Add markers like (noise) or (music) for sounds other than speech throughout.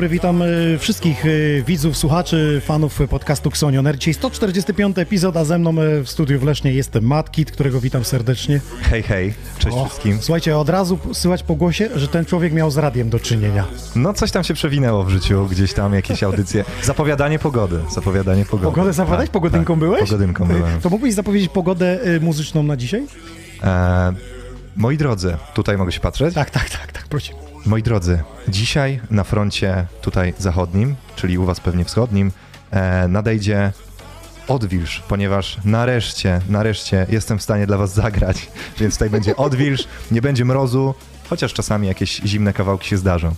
Dobry, witam e, wszystkich e, widzów, słuchaczy, fanów podcastu Xonioner. Dzisiaj 145 epizod, a ze mną e, w studiu w Lesznie jest Matt Kit, którego witam serdecznie. Hej, hej, cześć O, wszystkim. Słuchajcie, od razu słychać po głosie, że ten człowiek miał z radiem do czynienia. No coś tam się przewinęło w życiu, gdzieś tam jakieś audycje. Zapowiadanie pogody, zapowiadanie pogody. Pogodę zapadać? Tak, Pogodynką tak, byłeś? Pogodynką byłem. To mógłbyś zapowiedzieć pogodę muzyczną na dzisiaj? E, moi drodzy, tutaj mogę się patrzeć? Tak, tak, tak, tak, prosimy. Moi drodzy, dzisiaj na froncie tutaj zachodnim, czyli u was pewnie wschodnim, e, nadejdzie odwilż, ponieważ nareszcie, nareszcie jestem w stanie dla was zagrać, więc tutaj będzie odwilż, nie będzie mrozu, chociaż czasami jakieś zimne kawałki się zdarzą.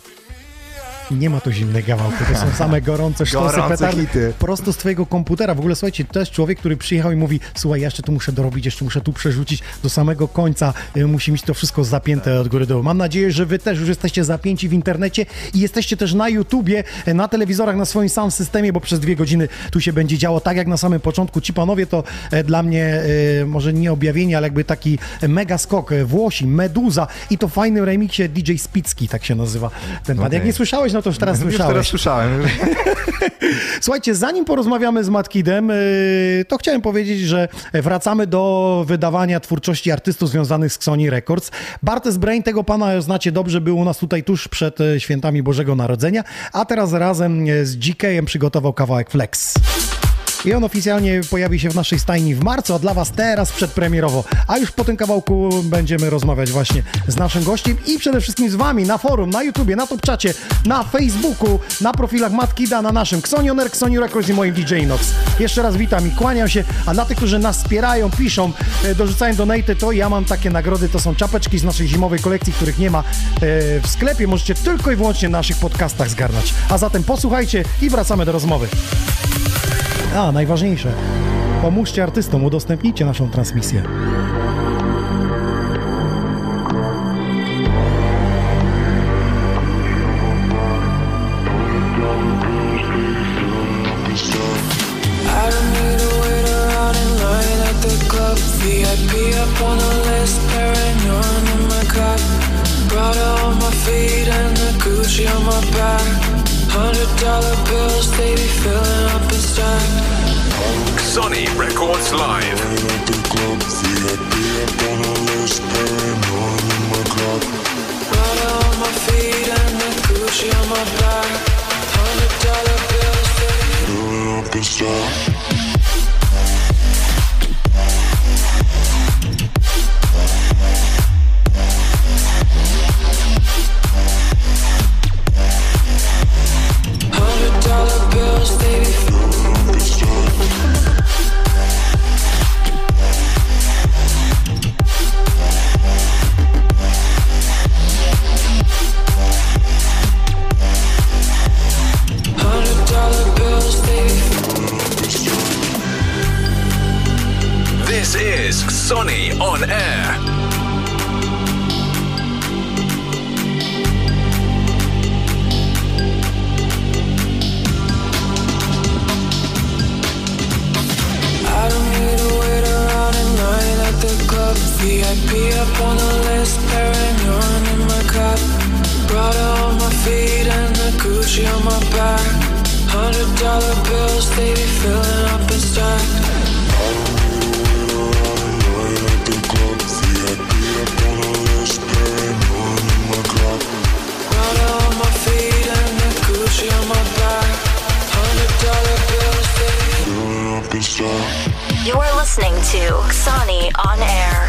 Nie ma tu zimnej gawałki, to są same gorące sztosy, petardy, prosto z twojego komputera. W ogóle słuchajcie, to jest człowiek, który przyjechał i mówi, słuchaj, ja jeszcze tu muszę dorobić, jeszcze muszę tu przerzucić do samego końca, y, musi mieć to wszystko zapięte od góry do dołu. Mam nadzieję, że wy też już jesteście zapięci w internecie i jesteście też na YouTubie, y, na telewizorach, na swoim sam systemie, bo przez dwie godziny tu się będzie działo tak jak na samym początku. Ci panowie to e, dla mnie może nie objawienie, ale jakby taki mega skok. Włosi, Meduza i to w fajnym remiksie DJ Spicki, tak się nazywa ten pan. Jak Okej. nie słyszałeś, no to już teraz Już słyszałeś. teraz słyszałem. (laughs) Słuchajcie, zanim porozmawiamy z Matkidem, yy, to chciałem powiedzieć, że wracamy do wydawania twórczości artystów związanych z Sony Records. Bartes Brain, tego pana znacie dobrze, był u nas tutaj tuż przed e, świętami Bożego Narodzenia, a teraz razem e, z GK-em przygotował kawałek Flex. I on oficjalnie pojawi się w naszej stajni w marcu, a dla Was teraz przedpremierowo. A już po tym kawałku będziemy rozmawiać właśnie z naszym gościem i przede wszystkim z Wami na forum, na YouTubie, na Topczacie, na Facebooku, na profilach Matkida, na naszym Xonioner, Xoni Records i moim DJ Nox. Jeszcze raz witam i kłaniam się, a dla tych, którzy nas wspierają, piszą, e, dorzucają donaty, to ja mam takie nagrody, to są czapeczki z naszej zimowej kolekcji, których nie ma e, w sklepie, możecie tylko i wyłącznie w naszych podcastach zgarnąć. A zatem posłuchajcie i wracamy do rozmowy. A, najważniejsze. Pomóżcie artystom, udostępnijcie naszą transmisję. My back. Hundred dollar bills, up Sonny on air. I don't need to wait around in line at the club. VIP up on the list, paranoid in my cup. Prada on my feet and the Gucci on my back. Hundred dollar bills, they be filling up and stacked. You're listening to Sonny on Air.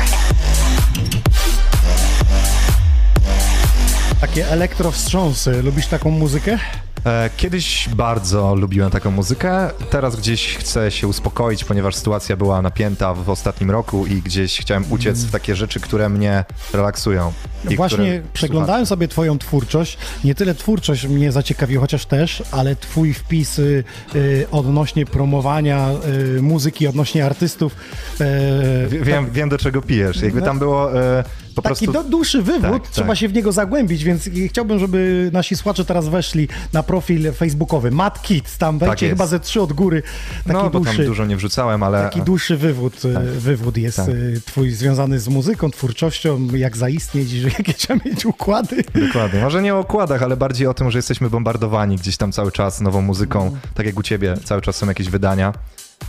Takie elektrowstrząsy. Lubisz taką muzykę? E, Kiedyś bardzo lubiłem taką muzykę, teraz gdzieś chcę się uspokoić, ponieważ sytuacja była napięta w ostatnim roku i gdzieś chciałem uciec w takie rzeczy, które mnie relaksują. i Właśnie przeglądałem sobie twoją twórczość. Nie tyle twórczość mnie zaciekawiła, chociaż też, ale twój wpis y, y, odnośnie promowania y, muzyki, odnośnie artystów. y, Wie- Wiem, wiem do czego pijesz. Jakby tam było e, po Taki prostu... dłuższy wywód, Tak, trzeba tak. się w niego zagłębić, więc chciałbym, żeby nasi słuchacze teraz weszli na profil facebookowy Matt Kids, tam Tak chyba ze trzy od góry, taki no, bo dłuższy. tam dużo nie wrzucałem, ale... Taki dłuższy wywód, y, wywód jest tak. y, twój związany z muzyką, twórczością, jak zaistnieć, że (laughs) jakie trzeba mieć układy. Dokładnie. Może nie o okładach, ale bardziej o tym, że jesteśmy bombardowani gdzieś tam cały czas nową muzyką. Tak jak u ciebie, cały czas są jakieś wydania.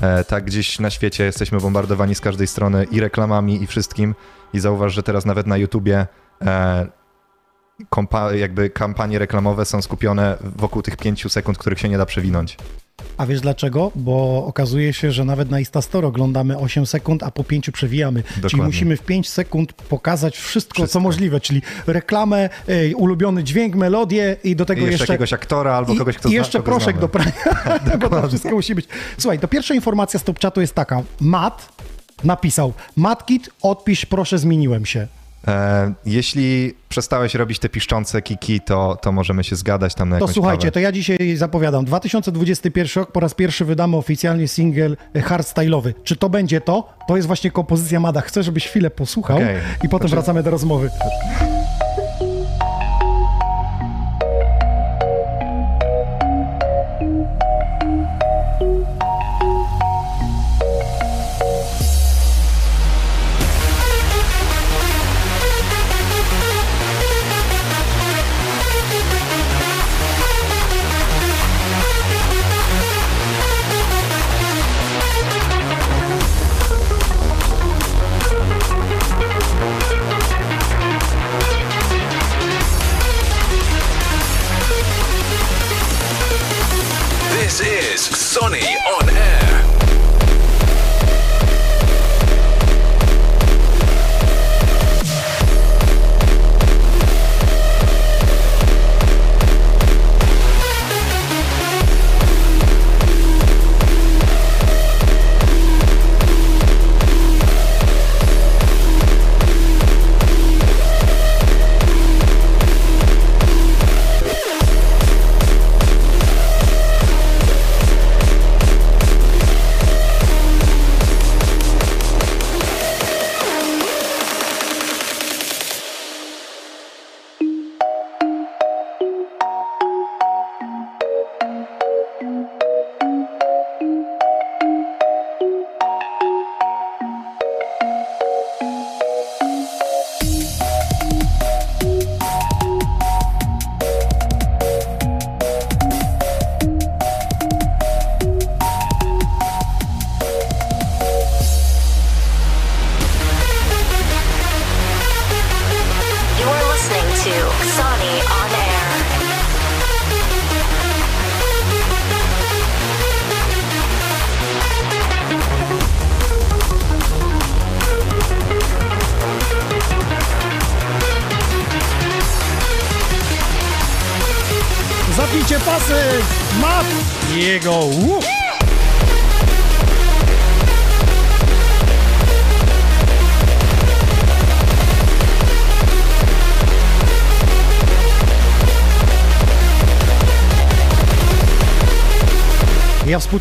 E, tak gdzieś na świecie jesteśmy bombardowani z każdej strony i reklamami, i wszystkim. I zauważ, że teraz nawet na YouTubie e, jakby kampanie reklamowe są skupione wokół tych pięciu sekund, których się nie da przewinąć. A wiesz dlaczego? Bo okazuje się, że nawet na Instastore oglądamy 8 sekund, a po 5 przewijamy. Czyli Dokładnie. musimy w 5 sekund pokazać wszystko, Wszystko. co możliwe, czyli reklamę, ulubiony dźwięk, melodię i do tego I jeszcze, jeszcze... jakiegoś aktora albo I, kogoś, kto I zna- jeszcze kogo proszek znamy. do prania, bo to wszystko musi być. Słuchaj, to pierwsza informacja z top chatu jest taka. Matt napisał, Matkit, odpisz, proszę, zmieniłem się. E, jeśli przestałeś robić te piszczące kiki, to, to możemy się zgadać tam na To słuchajcie, kawę. to ja dzisiaj zapowiadam. 2021 rok po raz pierwszy wydamy oficjalnie singiel hardstyle'owy. Czy to będzie to? To jest właśnie kompozycja Mada. Chcę, żebyś chwilę posłuchał Okej. i potem Znaczy- wracamy do rozmowy.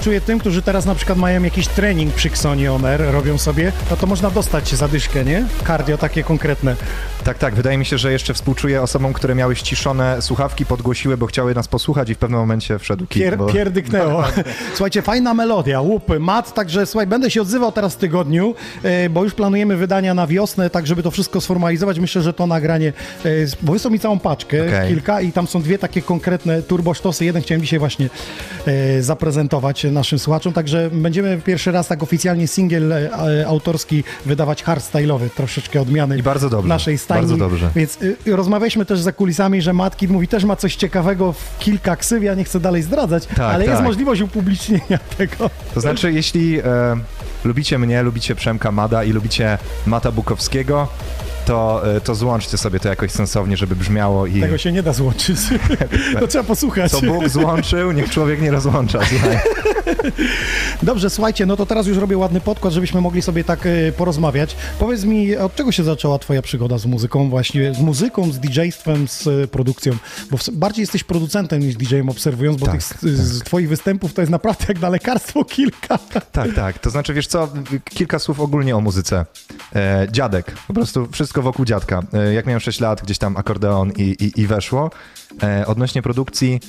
Współczuję tym, którzy teraz na przykład mają jakiś trening przy Xonie Oner, robią sobie, no to można dostać zadyszkę, nie? Cardio takie konkretne. Tak, tak. Wydaje mi się, że jeszcze współczuję osobom, które miały ściszone słuchawki, podgłosiły, bo chciały nas posłuchać i w pewnym momencie wszedł kit. Pier, bo... Pierdyknęło. (laughs) (laughs) Słuchajcie, fajna melodia, łupy, mat, także słuchaj, będę się odzywał teraz w tygodniu, e, bo już planujemy wydania na wiosnę, tak żeby to wszystko sformalizować. Myślę, że to nagranie, e, bo wysłał mi całą paczkę, Okej. kilka i tam są dwie takie konkretne turbosztosy. Jeden chciałem dzisiaj właśnie e, zaprezentować naszym słuchaczom, także będziemy pierwszy raz tak oficjalnie singiel e, autorski wydawać hardstyle'owy, troszeczkę odmiany I bardzo dobrze, naszej stajni. bardzo dobrze. Więc y, rozmawialiśmy też za kulisami, że Matki mówi też ma coś ciekawego w kilka ksyw, ja nie chcę dalej zdradzać, Tak, ale jest tak. możliwość upublicznienia (laughs) tego. To znaczy, jeśli e, lubicie mnie, lubicie Przemka Mada i lubicie Mata Bukowskiego, to, e, to złączcie sobie to jakoś sensownie, żeby brzmiało i Tego się nie da złączyć. (laughs) to trzeba posłuchać. co Bóg złączył, niech człowiek nie rozłącza. Słuchaj. (laughs) Dobrze, słuchajcie, no to teraz już robię ładny podkład, żebyśmy mogli sobie tak y, porozmawiać. Powiedz mi, od czego się zaczęła twoja przygoda z muzyką właśnie, z muzyką, z DJ-stwem, z y, produkcją? Bo bardziej jesteś producentem niż DJ-em obserwując, bo Tak, tych z twoich występów to jest naprawdę jak na lekarstwo (laughs) kilka. Tak, tak. To znaczy, wiesz co, kilka słów ogólnie o muzyce. E, dziadek, po prostu wszystko wokół dziadka. E, jak miałem 6 lat, gdzieś tam akordeon i, i, i weszło. E, odnośnie produkcji,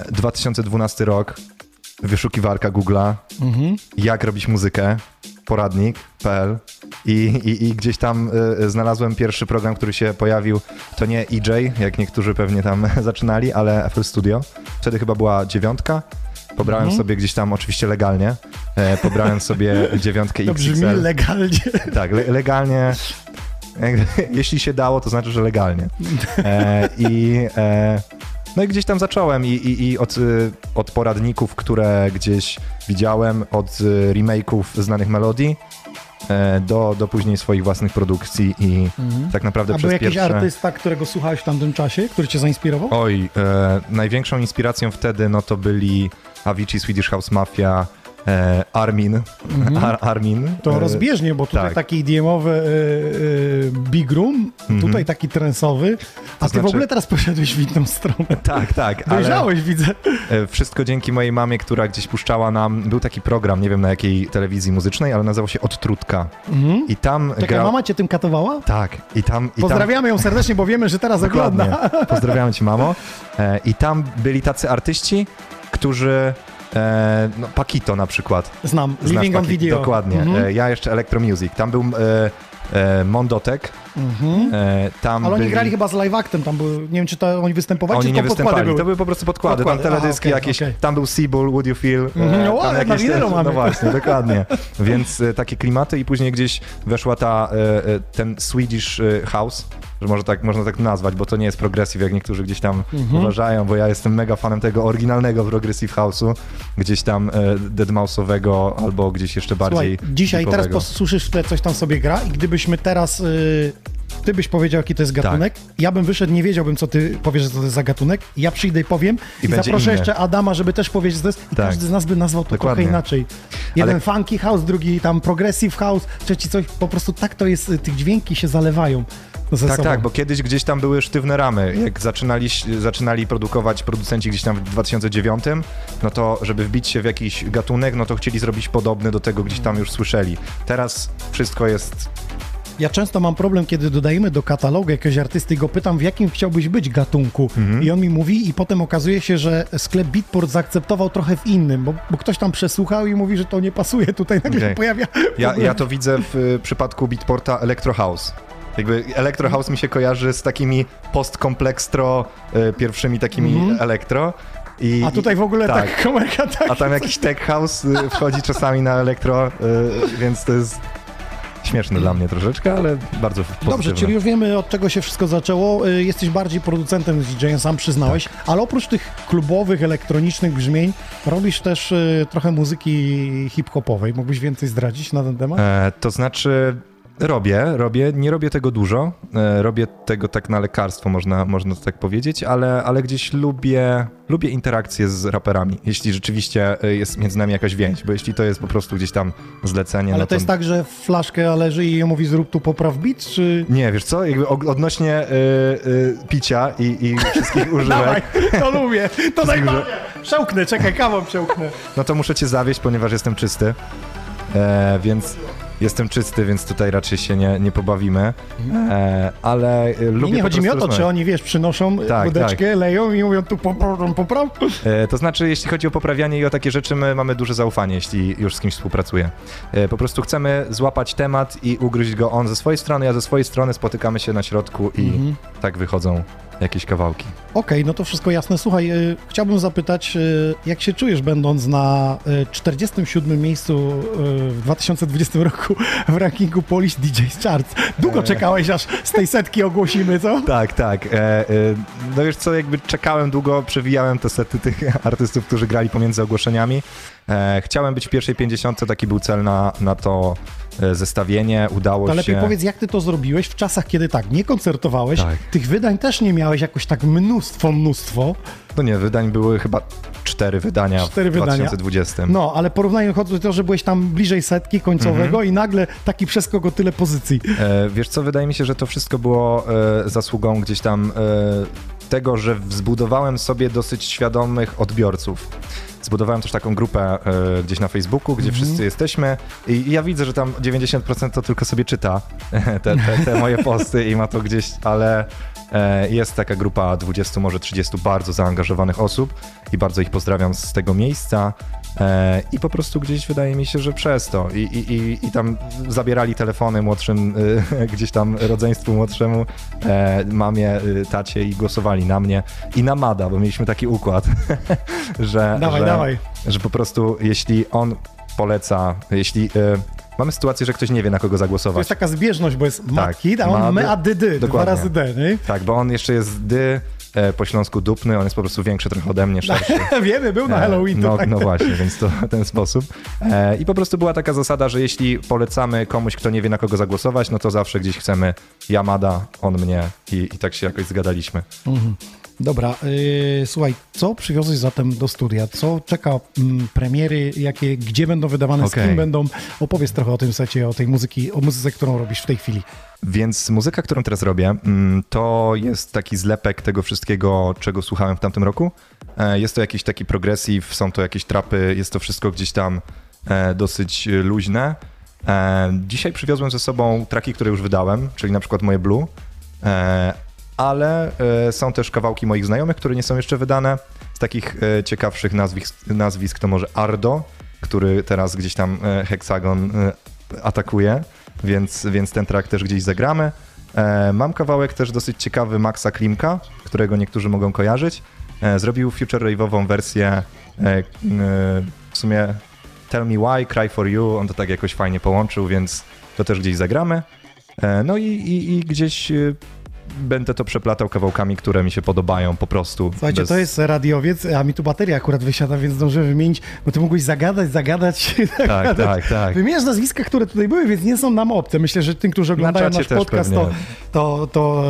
e, 2012 rok, wyszukiwarka Google'a, jak robić muzykę, poradnik.pl i, i, i gdzieś tam e, znalazłem pierwszy program, który się pojawił. To nie EJ, jak niektórzy pewnie tam (laughs) zaczynali, ale FL Studio. Wtedy chyba była dziewiątka. Pobrałem sobie gdzieś tam, oczywiście legalnie, e, pobrałem sobie (laughs) dziewiątkę To brzmi XXL. legalnie. Tak, le legalnie. (laughs) Jeśli się dało, to znaczy, że legalnie. E, I e, no i gdzieś tam zacząłem i, i, i od, y, od poradników, które gdzieś widziałem, od y, remake'ów znanych melodii e, do, do później swoich własnych produkcji i tak naprawdę A przez był jakiś pierwsze... artysta, którego słuchałeś w tamtym czasie, który cię zainspirował? Oj, e, największą inspiracją wtedy no to byli Avicii, Swedish House Mafia, e, Armin. Ar, Armin. Mhm. To e, rozbieżnie, bo tutaj tak. taki idiomowy y, y, big room, tutaj taki trensowy, a ty w znaczy- ogóle teraz poszedłeś w inną stronę. (laughs) Tak, tak. ale- Dojrzałeś, widzę. E, Wszystko dzięki mojej mamie, która gdzieś puszczała nam. Był taki program, nie wiem na jakiej telewizji muzycznej, ale nazywał się Odtrutka. I tam Czekaj, grał... mama cię tym katowała? Tak, i tam. I Pozdrawiamy ją serdecznie, bo wiemy, że teraz Tam... ogląda. Dokładnie. Pozdrawiam cię, mamo. E, I tam byli tacy artyści, którzy. E, no, Pakito na przykład. Znam, Znasz Living on Paki- Video. Dokładnie. Mhm. E, ja jeszcze Electro Music. Tam był e, e, Mondotek. E, tam Mhm. Ale oni byli... grali chyba z live actem, tam był, nie wiem, czy to oni występowali, Oni czy nie występowali, były. to były po prostu podkłady, Podkłady, tam teledyski okej, jakieś, okej. tam był Seabull, Would You Feel, Mhm, o, tam ale na winylu mamy. No właśnie, dokładnie, więc e, takie klimaty i później gdzieś weszła ta, e, e, ten Swedish e, House, że może tak, można tak nazwać, bo to nie jest progressive, jak niektórzy gdzieś tam Mhm. uważają, bo ja jestem mega fanem tego oryginalnego progressive house'u, gdzieś tam e, deadmause'owego albo gdzieś jeszcze bardziej Słuchaj, dzisiaj teraz deepowego. posłyszysz w tle coś tam sobie gra i gdybyśmy teraz, y, ty byś powiedział, jaki to jest gatunek, Tak. ja bym wyszedł, nie wiedziałbym, co ty powiesz, że to jest za gatunek, ja przyjdę i powiem i, I zaproszę inny. jeszcze Adama, żeby też powiedzieć, że to jest i Tak. każdy z nas by nazwał to Dokładnie. trochę inaczej. Jeden Ale- funky house, drugi tam progressive house, trzeci coś, po prostu tak to jest, y, tych dźwięki się zalewają ze Tak, sobą. tak, bo kiedyś gdzieś tam były sztywne ramy. Jak zaczynali, zaczynali produkować producenci gdzieś tam w 2009, no to żeby wbić się w jakiś gatunek, no to chcieli zrobić podobny do tego, gdzieś tam już słyszeli. Teraz wszystko jest... Ja często mam problem, kiedy dodajemy do katalogu jakiegoś artysty i go pytam, w jakim chciałbyś być gatunku. Mhm. I on mi mówi i potem okazuje się, że sklep Beatport zaakceptował trochę w innym, bo, bo ktoś tam przesłuchał i mówi, że to nie pasuje. Tutaj nagle Okej. się pojawia. Ja, ja to widzę w y, przypadku Beatporta Electro House. Jakby Electro House mi się kojarzy z takimi post-komplekstro y, pierwszymi takimi elektro. I, Mhm. A tutaj w ogóle tak. tak, komerka tak. A tam jakiś tech house y, wchodzi czasami na elektro, więc to jest śmieszne dla mnie troszeczkę, ale bardzo pozytywne. Dobrze, czyli już wiemy od czego się wszystko zaczęło. Y, Jesteś bardziej producentem z DJ-em, sam przyznałeś, Tak. ale oprócz tych klubowych, elektronicznych brzmień, robisz też y, trochę muzyki hip-hopowej. Mógłbyś więcej zdradzić na ten temat? E, to znaczy, Robię, robię. Nie robię tego dużo. E, robię tego tak na lekarstwo, można, można to tak powiedzieć, ale, ale gdzieś lubię, lubię interakcję z raperami, jeśli rzeczywiście e, jest między nami jakaś więź, bo jeśli to jest po prostu gdzieś tam zlecenie, Ale no to jest tak, że flaszkę leży i mówi zrób tu popraw bit, czy... Nie, wiesz co, jakby odnośnie y, y, picia i, i wszystkich (laughs) Dawaj, używek, to lubię, to najbardziej. Przełknę, czekaj, kawą przełknę. no to muszę cię zawieść, ponieważ jestem czysty, e, więc jestem czysty, więc tutaj raczej się nie, nie pobawimy, e, ale y, lubię Nie, nie po chodzi mi o prostu to, czy rozmawiać. oni, wiesz, przynoszą Tak, wódeczkę, leją i mówią tu popraw, popraw. E, To znaczy, jeśli chodzi o poprawianie i o takie rzeczy, my mamy duże zaufanie, jeśli już z kimś współpracuję. E, Po prostu chcemy złapać temat i ugryźć go on ze swojej strony, ja ze swojej strony, spotykamy się na środku i Mhm. tak wychodzą jakieś kawałki. Okej, no to wszystko jasne. Słuchaj, y, chciałbym zapytać, y, jak się czujesz będąc na y, 47 miejscu y, w 2020 roku w rankingu Polish DJs Charts? Długo czekałeś, aż z tej setki ogłosimy, co? (laughs) Tak, tak. E, e, no wiesz co, jakby czekałem długo, przewijałem te sety tych (laughs) artystów, którzy grali pomiędzy ogłoszeniami. E, chciałem być w pierwszej 50, taki był cel na, na to e, zestawienie, udało To się. lepiej powiedz, jak ty to zrobiłeś w czasach, kiedy tak, nie koncertowałeś, Tak. tych wydań też nie miałeś jakoś tak mnóstwo, mnóstwo. No nie, wydań były chyba cztery wydania Cztery w wydania. 2020. No, ale porównając chodzi o to, że byłeś tam bliżej setki końcowego Mhm. i nagle taki przeskok o tyle pozycji. E, wiesz co, wydaje mi się, że to wszystko było e, zasługą gdzieś tam e, tego, że zbudowałem sobie dosyć świadomych odbiorców. Zbudowałem też taką grupę e, gdzieś na Facebooku, gdzie wszyscy jesteśmy i, i ja widzę, że tam 90% to tylko sobie czyta (laughs) te, te, te moje (laughs) posty i ma to gdzieś, ale jest taka grupa 20, może 30 bardzo zaangażowanych osób i bardzo ich pozdrawiam z tego miejsca. E, I po prostu gdzieś wydaje mi się, że przez to. I, i, i, tam zabierali telefony młodszym, y, (laughs) gdzieś tam rodzeństwu młodszemu, e, mamie, tacie i głosowali na mnie i na Mada, bo mieliśmy taki układ, (laughs) że, Dawaj, że, dawaj. że po prostu jeśli on poleca, jeśli... Mamy sytuację, że ktoś nie wie, na kogo To zagłosować. jest taka zbieżność, bo jest Makid, a on Mad- my, a dy, dy, dwa razy D, nie? Tak, bo on jeszcze jest dy, e, po śląsku dupny, on jest po prostu większy trochę ode mnie, (laughs) szerszy. Wiemy, był na E, Halloween. No, to tak. no właśnie, więc to w ten sposób. E, I po prostu była taka zasada, że jeśli polecamy komuś, kto nie wie na kogo zagłosować, no to zawsze gdzieś chcemy Yamada, on mnie i, i tak się jakoś zgadaliśmy. Dobra, yy, słuchaj, co przywiozłeś zatem do studia? Co czeka mm, premiery, jakie, gdzie będą wydawane, z Okej. kim będą? Opowiedz trochę o tym secie, o tej muzyki, o muzyce, którą robisz w tej chwili. Więc muzyka, którą teraz robię, mm, to jest taki zlepek tego wszystkiego, czego słuchałem w tamtym roku. E, Jest to jakiś taki progressive, są to jakieś trapy, jest to wszystko gdzieś tam e, dosyć e, luźne. Dzisiaj przywiozłem ze sobą traki, które już wydałem, czyli na przykład moje Blue, ale e, są też kawałki moich znajomych, które nie są jeszcze wydane. Z takich e, ciekawszych nazwisk, nazwisk to może Ardo, który teraz gdzieś tam e, Hexagon atakuje, więc, więc ten track też gdzieś zagramy. Mam kawałek też dosyć ciekawy Maxa Klimka, którego niektórzy mogą kojarzyć. Zrobił future rave'ową wersję w sumie Tell Me Why, Cry For You, on to tak jakoś fajnie połączył, więc to też gdzieś zagramy. No i, i, i gdzieś będę to przeplatał kawałkami, które mi się podobają po prostu. Słuchajcie, bez- to jest radiowiec, a mi tu bateria akurat wysiada, więc zdążyłem wymienić, bo ty mógłbyś zagadać, zagadać, Tak, zagadać. tak, tak. Wymieniasz nazwiska, które tutaj były, więc nie są nam obce. Myślę, że tym, którzy oglądają czacie nasz podcast, to, to, to,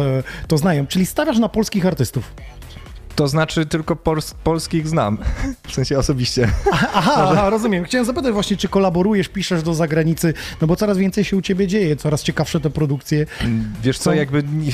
to znają. Czyli stawiasz na polskich artystów. To znaczy tylko pols- polskich znam, w sensie osobiście. Aha, aha, rozumiem. Chciałem zapytać właśnie, czy kolaborujesz, piszesz do zagranicy, no bo coraz więcej się u ciebie dzieje, coraz ciekawsze te produkcje. Wiesz co, jakby nie,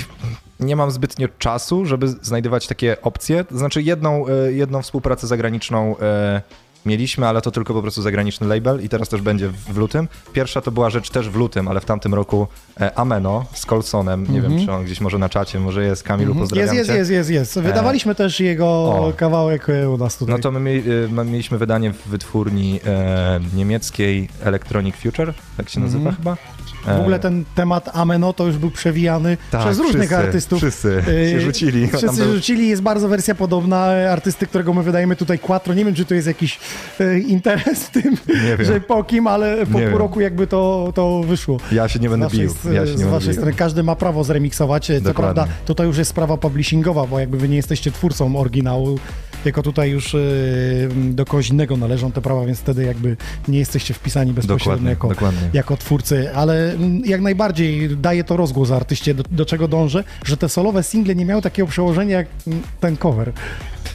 nie mam zbytnio czasu, żeby znajdować takie opcje. To znaczy jedną, e, jedną współpracę zagraniczną e, mieliśmy, ale to tylko po prostu zagraniczny label i teraz też będzie w, lutym. Pierwsza to była rzecz też w lutym, ale w tamtym roku e, Ameno z Colsonem. Nie wiem, czy on gdzieś może na czacie, może jest. Kamilu, pozdrawiam Mhm. Jest, jest, jest, jest, jest. Wydawaliśmy też jego o. kawałek e, u nas tutaj. No to my mie- y, ma- mieliśmy wydanie w wytwórni e, niemieckiej Electronic Future, tak się nazywa chyba. Mhm. W ogóle ten temat Ameno to już był przewijany Tak, przez różnych wszyscy, artystów. wszyscy się rzucili. Tam Wszyscy był- rzucili, jest bardzo wersja podobna artysty, którego my wydajemy tutaj Quattro. Nie wiem, czy to jest jakiś e, interes w tym, że po kim, ale po Nie pół wiem. roku jakby to, to wyszło. Ja się nie Z będę waszej, bił. Ja z waszej strony każdy ma prawo zremiksować. Co Dokładnie. prawda, to już jest sprawa publishingowa, bo jakby wy nie jesteście twórcą oryginału, tylko tutaj już y, do kogoś innego należą te prawa, więc wtedy jakby nie jesteście wpisani bezpośrednio Dokładnie, jako, dokładnie. jako twórcy, ale mm, jak najbardziej daje to rozgłos artyście, do, do czego dążę, że te solowe single nie miały takiego przełożenia jak mm, ten cover.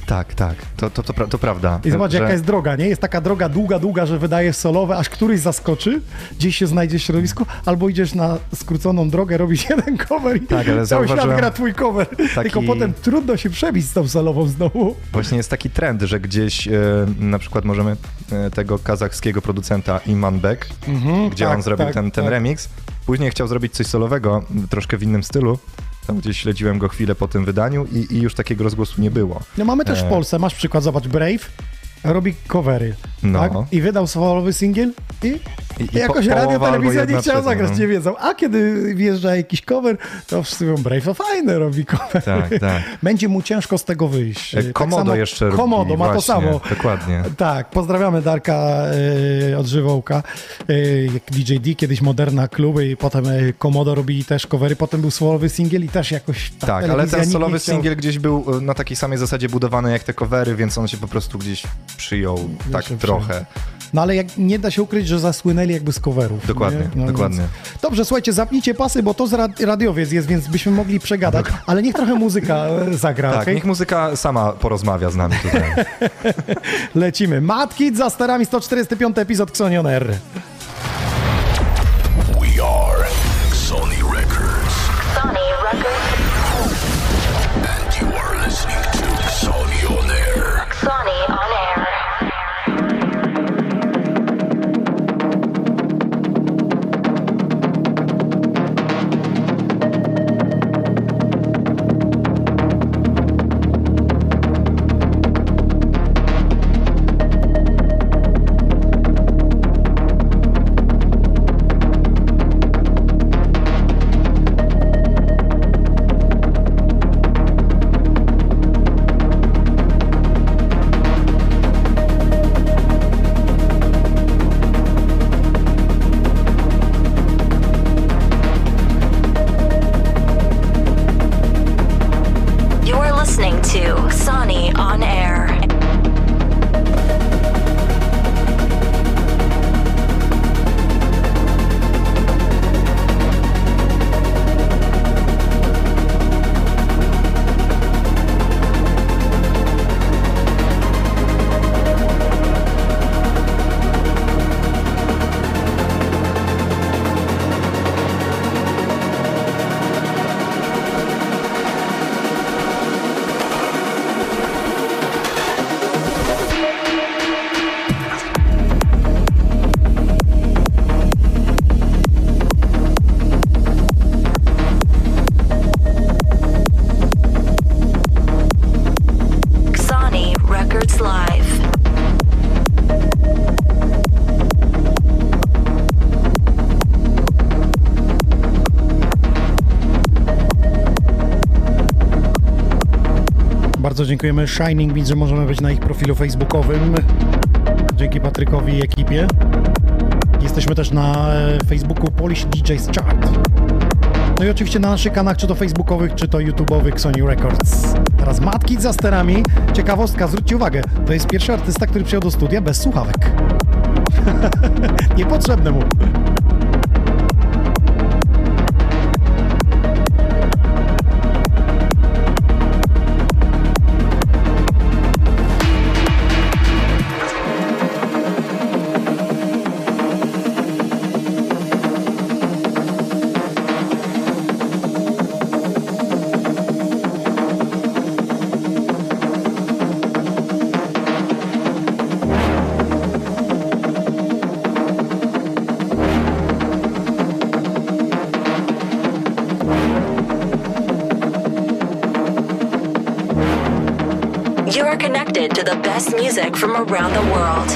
Tak, tak, to, to, to, pra- to prawda. I zobacz, że- jaka jest droga, nie? Jest taka droga długa, długa, że wydajesz solowe, aż któryś zaskoczy, gdzieś się znajdzie w środowisku, albo idziesz na skróconą drogę, robisz (laughs) jeden cover i Tak, ale cały świat gra twój cover. Tylko potem trudno się przebić z tą solową znowu. Właśnie jest taki trend, że gdzieś e, na przykład możemy e, tego kazachskiego producenta Imanbek, gdzie tak, on zrobił tak, ten, ten tak. remix, później chciał zrobić coś solowego, troszkę w innym stylu, tam gdzieś śledziłem go chwilę po tym wydaniu i, i już takiego rozgłosu nie było. No mamy też w E. Polsce, masz przykład, zobacz, Brave robi covery, No. tak? I wydał solowy singiel i, I- i jakoś po- radio, telewizja nie chciała zagrać, no. nie wiedzą. A kiedy wjeżdża jakiś cover, to wszyscy mówią, Brave to fajne robi cover. Tak, tak. (laughs) Będzie mu ciężko z tego wyjść. E, Tak Komodo samo- jeszcze robi, Komodo ma to samo. Dokładnie. Tak, pozdrawiamy Darka y, od Żywołka, y, jak DJ D, kiedyś Moderna Kluby i potem Komodo robili też covery, potem był solowy singiel i też jakoś ta Tak, ale ten solowy chciał. singiel gdzieś był e, na takiej samej zasadzie budowany jak te covery, więc on się po prostu gdzieś przyjął tak się trochę. No ale jak, nie da się ukryć, że zasłynęli jakby z coverów. Dokładnie, nie? No, dokładnie. Więc... Dobrze, słuchajcie, zapnijcie pasy, bo to z rad radiowiec jest, więc byśmy mogli przegadać, ale niech trochę muzyka e, zagra, Tak, okej? niech muzyka sama porozmawia z nami tutaj. (laughs) Lecimy. Matki za starami 145 epizod Xonion R. We are Dziękujemy Shining Beat, że możemy być na ich profilu facebookowym. Dzięki Patrykowi i ekipie. Jesteśmy też na e, Facebooku Polish DJs Chart. No i oczywiście na naszych kanałach, czy to facebookowych, czy to youtubeowych Sony Records. Teraz Matki za sterami. Ciekawostka, zwróćcie uwagę, to jest pierwszy artysta, który przyjął do studia bez słuchawek. (laughs) Niepotrzebne mu. From around the world.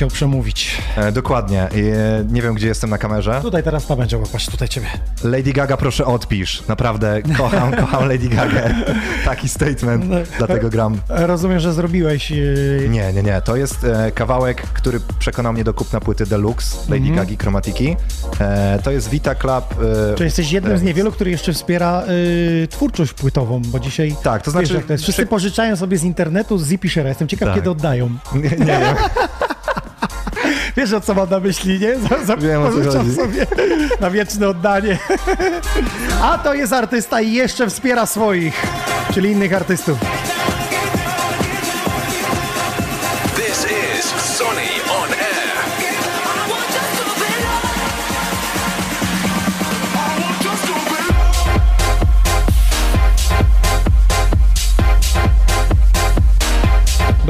Chciał przemówić. E, dokładnie. E, nie wiem, gdzie jestem na kamerze. Tutaj teraz ta będzie łapać, tutaj ciebie. Lady Gaga, proszę odpisz. Naprawdę kocham, (laughs) kocham Lady Gaga. Taki statement, dlatego gram. Rozumiem, że zrobiłeś... Yy... Nie, nie, nie. To jest e, kawałek, który przekonał mnie do kupna płyty Deluxe Lady Mhm. Gagi Chromatiki. E, to jest Vita Club. E, Czy jesteś jednym z niewielu, który jeszcze wspiera twórczość płytową, bo dzisiaj... Tak, to znaczy- Wiesz, to. Wszyscy przy- pożyczają sobie z internetu, z Zipishera. Jestem ciekaw, Tak. kiedy oddają. nie, nie wiem. (laughs) Wiesz, o co mam na myśli, nie? Za, za, Wiem, o co pożyczam chodzi. sobie na wieczne oddanie. (laughs) A to jest artysta i jeszcze wspiera swoich, czyli innych artystów.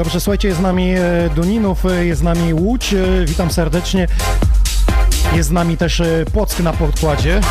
Dobrze, słuchajcie, jest z nami e, Duninów, e, jest z nami Łódź, e, witam serdecznie. Jest z nami też Płock na podkładzie.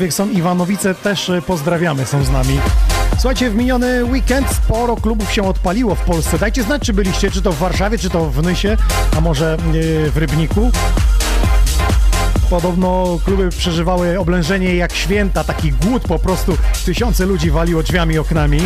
Gdziekolwiek są Iwanowice, też e, pozdrawiamy, są z nami. Słuchajcie, w miniony weekend sporo klubów się odpaliło w Polsce. Dajcie znać, czy byliście, czy to w Warszawie, czy to w Nysie, a może e, w Rybniku. Podobno kluby przeżywały oblężenie jak święta, taki głód po prostu. Tysiące ludzi waliło drzwiami oknami.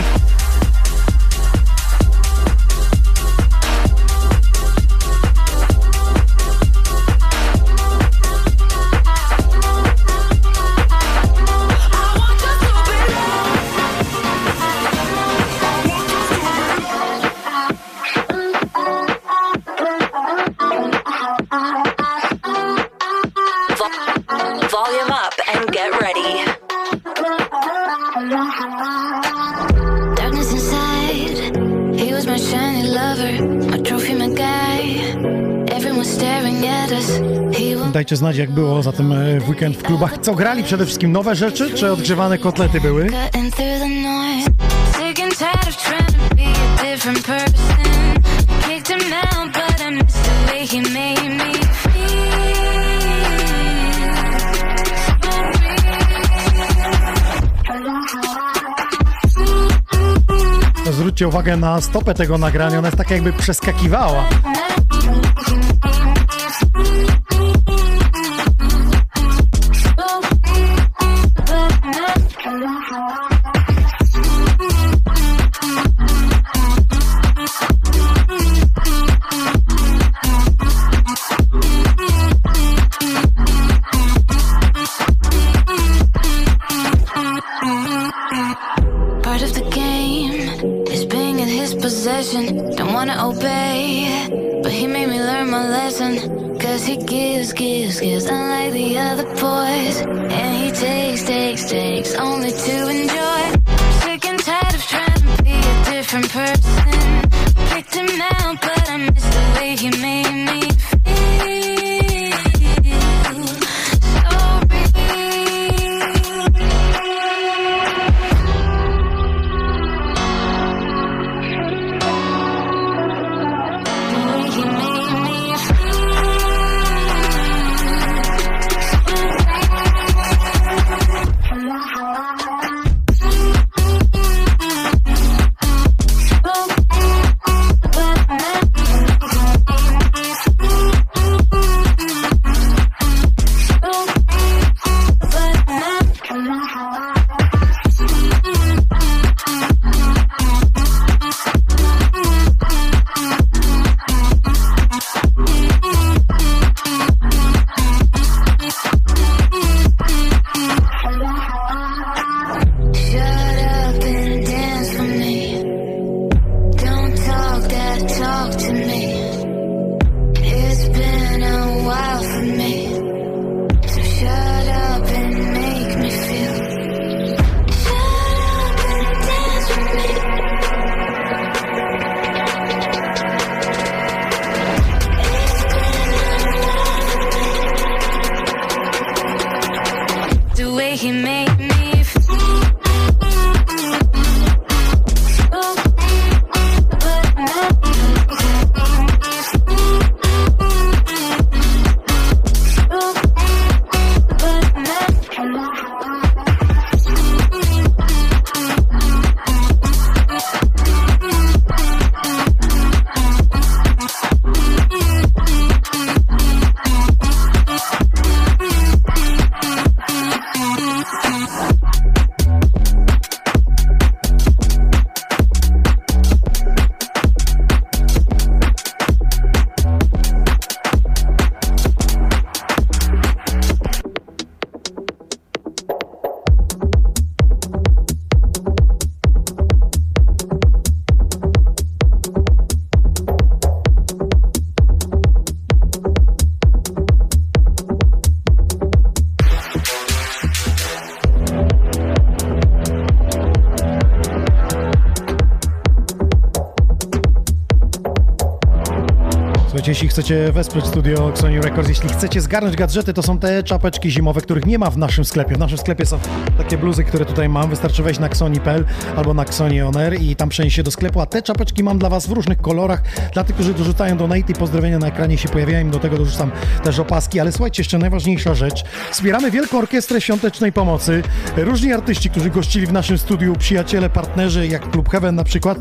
Dajcie znać, jak było za tym e, w weekend w klubach. Co grali? Przede wszystkim nowe rzeczy, czy odgrzewane kotlety były? Zwróćcie uwagę na stopę tego nagrania, ona jest tak jakby przeskakiwała. Cause he gives, gives, gives, unlike the other boys. And he takes, takes, takes, only to enjoy. Sick and tired of trying to be a different person. Kicked him out, but I miss the way he made me jeśli chcecie wesprzeć studio Sony Records, jeśli chcecie zgarnąć gadżety, to są te czapeczki zimowe, których nie ma w naszym sklepie. W naszym sklepie są takie bluzy, które tutaj mam. Wystarczy wejść na Xoni.pl albo na Xoni On Air i tam przenieść się do sklepu. A te czapeczki mam dla Was w różnych kolorach. Dla tych, którzy dorzucają donate i pozdrowienia na ekranie się pojawiają. Do tego dorzucam też opaski. Ale słuchajcie, jeszcze najważniejsza rzecz. Wspieramy Wielką Orkiestrę Świątecznej Pomocy. Różni artyści, którzy gościli w naszym studiu, przyjaciele, partnerzy, jak Club Heaven na przykład,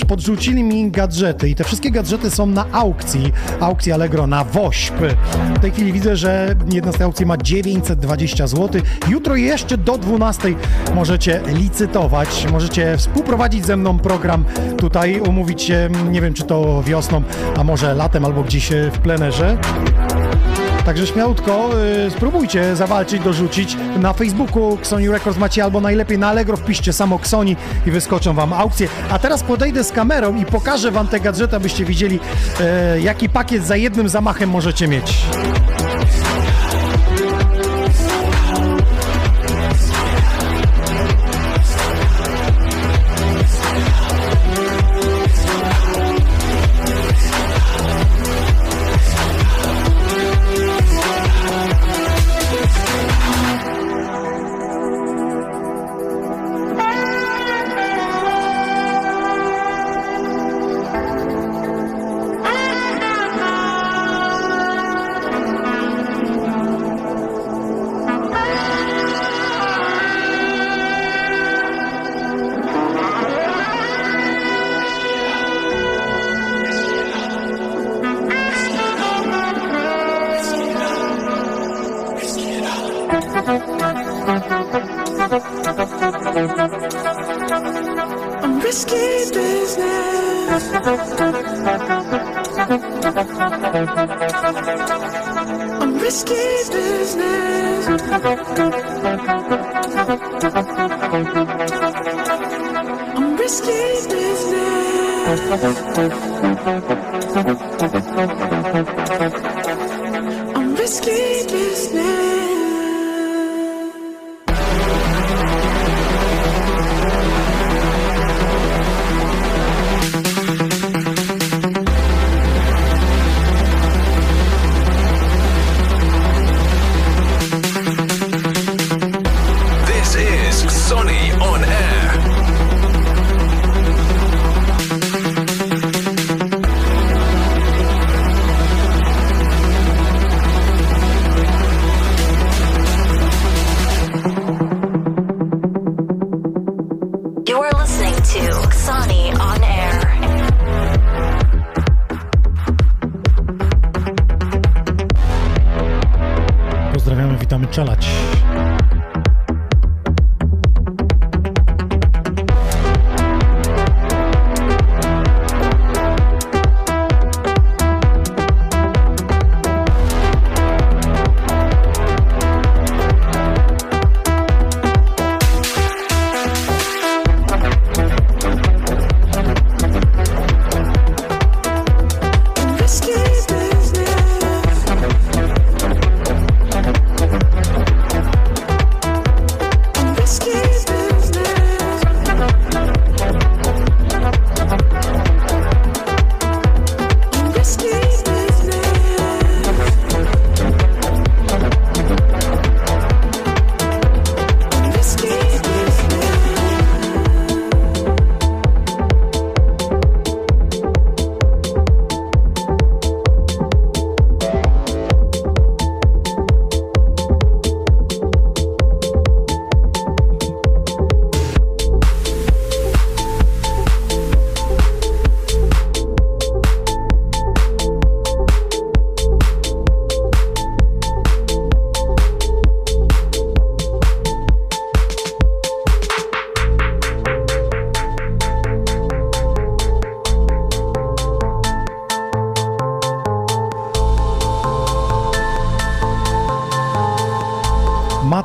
podrzucili mi gadżety i te wszystkie gadżety są na aukcji. Aukcji Allegro na WOŚP. W tej chwili widzę, że jedna z tej aukcji ma 920 zł. Jutro jeszcze do 12 możecie licytować, możecie współprowadzić ze mną program tutaj, umówić się, nie wiem czy to wiosną, a może latem albo gdzieś e, w plenerze. Także śmiałutko, y, spróbujcie zawalczyć, dorzucić. Na Facebooku Xoni Records macie albo najlepiej na Allegro wpiszcie samo Xoni i wyskoczą wam aukcje. A teraz podejdę z kamerą i pokażę wam te gadżety, abyście widzieli e, jaki pakiet za jednym zamachem możecie mieć.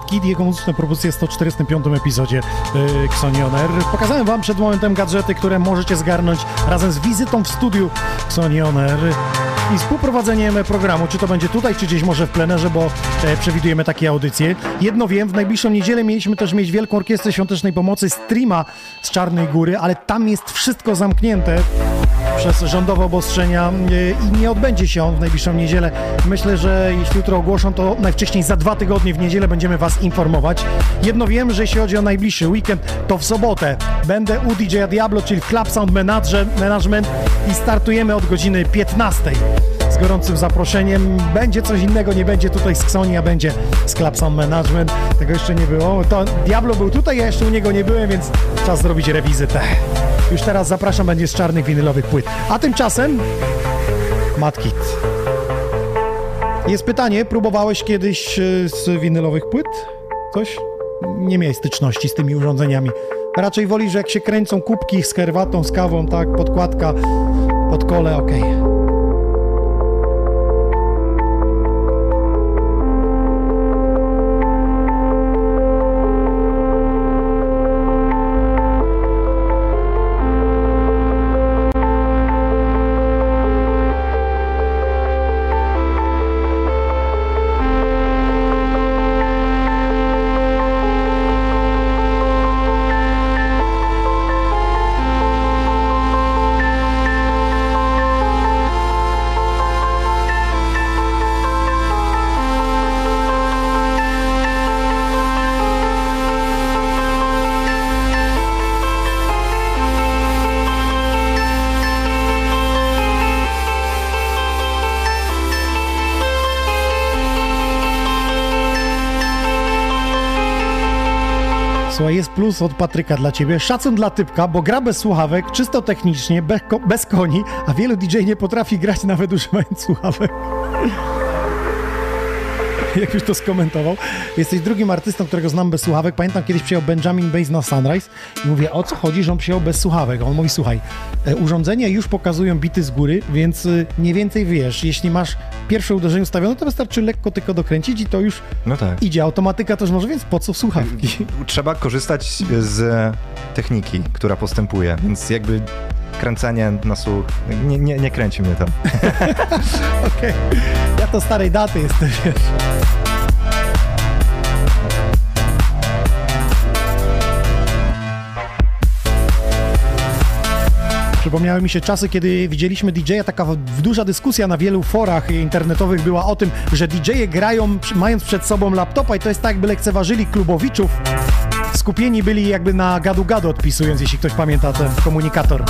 Kid jego muzyczne propozycje w 145 epizodzie yy, Xonion Air. Pokazałem wam przed momentem gadżety, które możecie zgarnąć razem z wizytą w studiu Xonion Air i współprowadzeniem programu, czy to będzie tutaj, czy gdzieś może w plenerze, bo e, przewidujemy takie audycje. Jedno wiem, w najbliższą niedzielę mieliśmy też mieć Wielką Orkiestrę Świątecznej Pomocy, streama z Czarnej Góry, ale tam jest wszystko zamknięte przez rządowe obostrzenia e, i nie odbędzie się on w najbliższą niedzielę. Myślę, że jeśli jutro ogłoszą, to najwcześniej za dwa tygodnie w niedzielę będziemy Was informować. Jedno wiem, że jeśli chodzi o najbliższy weekend, to w sobotę będę u DJ Diablo, czyli w Club Sound Management i startujemy od godziny 15 z gorącym zaproszeniem. Będzie coś innego, nie będzie tutaj z Xoni, a będzie z Club Sound Management. Tego jeszcze nie było. To Diablo był tutaj, ja jeszcze u niego nie byłem, więc czas zrobić rewizytę. Już teraz zapraszam, będzie z czarnych winylowych płyt. A tymczasem Matkit. Jest pytanie, próbowałeś kiedyś e, z winylowych płyt? Coś? Nie miałeś styczności z tymi urządzeniami. Raczej wolisz, że jak się kręcą kubki z herbatą, z kawą, tak, podkładka pod kole, okej. Okay. Jest od Patryka dla ciebie. Szacun dla typka, bo gra bez słuchawek, czysto technicznie, bez, ko bez koni, a wielu DJ nie potrafi grać nawet używając słuchawek. (laughs) Jakbyś to skomentował. Jesteś drugim artystą, którego znam bez słuchawek. Pamiętam, kiedyś przyjął Benjamin Bass na Sunrise i mówię, o co chodzi, że on przyjął bez słuchawek? A on mówi, słuchaj, e, urządzenia już pokazują bity z góry, więc e, mniej więcej wiesz, jeśli masz pierwsze uderzenie ustawione, to wystarczy lekko tylko dokręcić i to już no tak. idzie. Automatyka też może, więc po co słuchawki? Trzeba korzystać z techniki, która postępuje, więc jakby kręcenie słuch, nie, nie, nie kręci mnie to. (laughs) Okej, okay. ja to starej daty jestem, wiesz. Przypomniały mi się czasy, kiedy widzieliśmy DJ-a, taka duża dyskusja na wielu forach internetowych była o tym, że DJ-e grają mając przed sobą laptopa i to jest tak, jakby lekceważyli klubowiczów. Skupieni byli jakby na gadu-gadu odpisując, jeśli ktoś pamięta ten komunikator.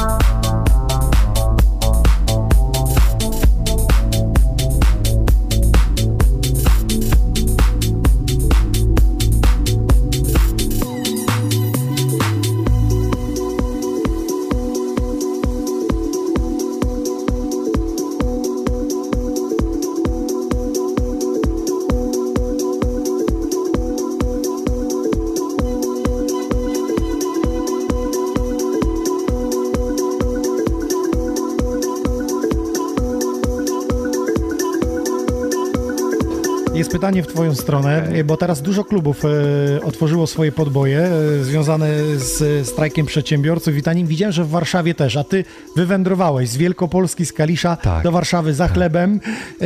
Jest pytanie w Twoją stronę, okay. bo teraz dużo klubów e, otworzyło swoje podboje e, związane z strajkiem przedsiębiorców i tanim widziałem, że w Warszawie też, a Ty wywędrowałeś z Wielkopolski, z Kalisza tak. do Warszawy za tak. chlebem. E,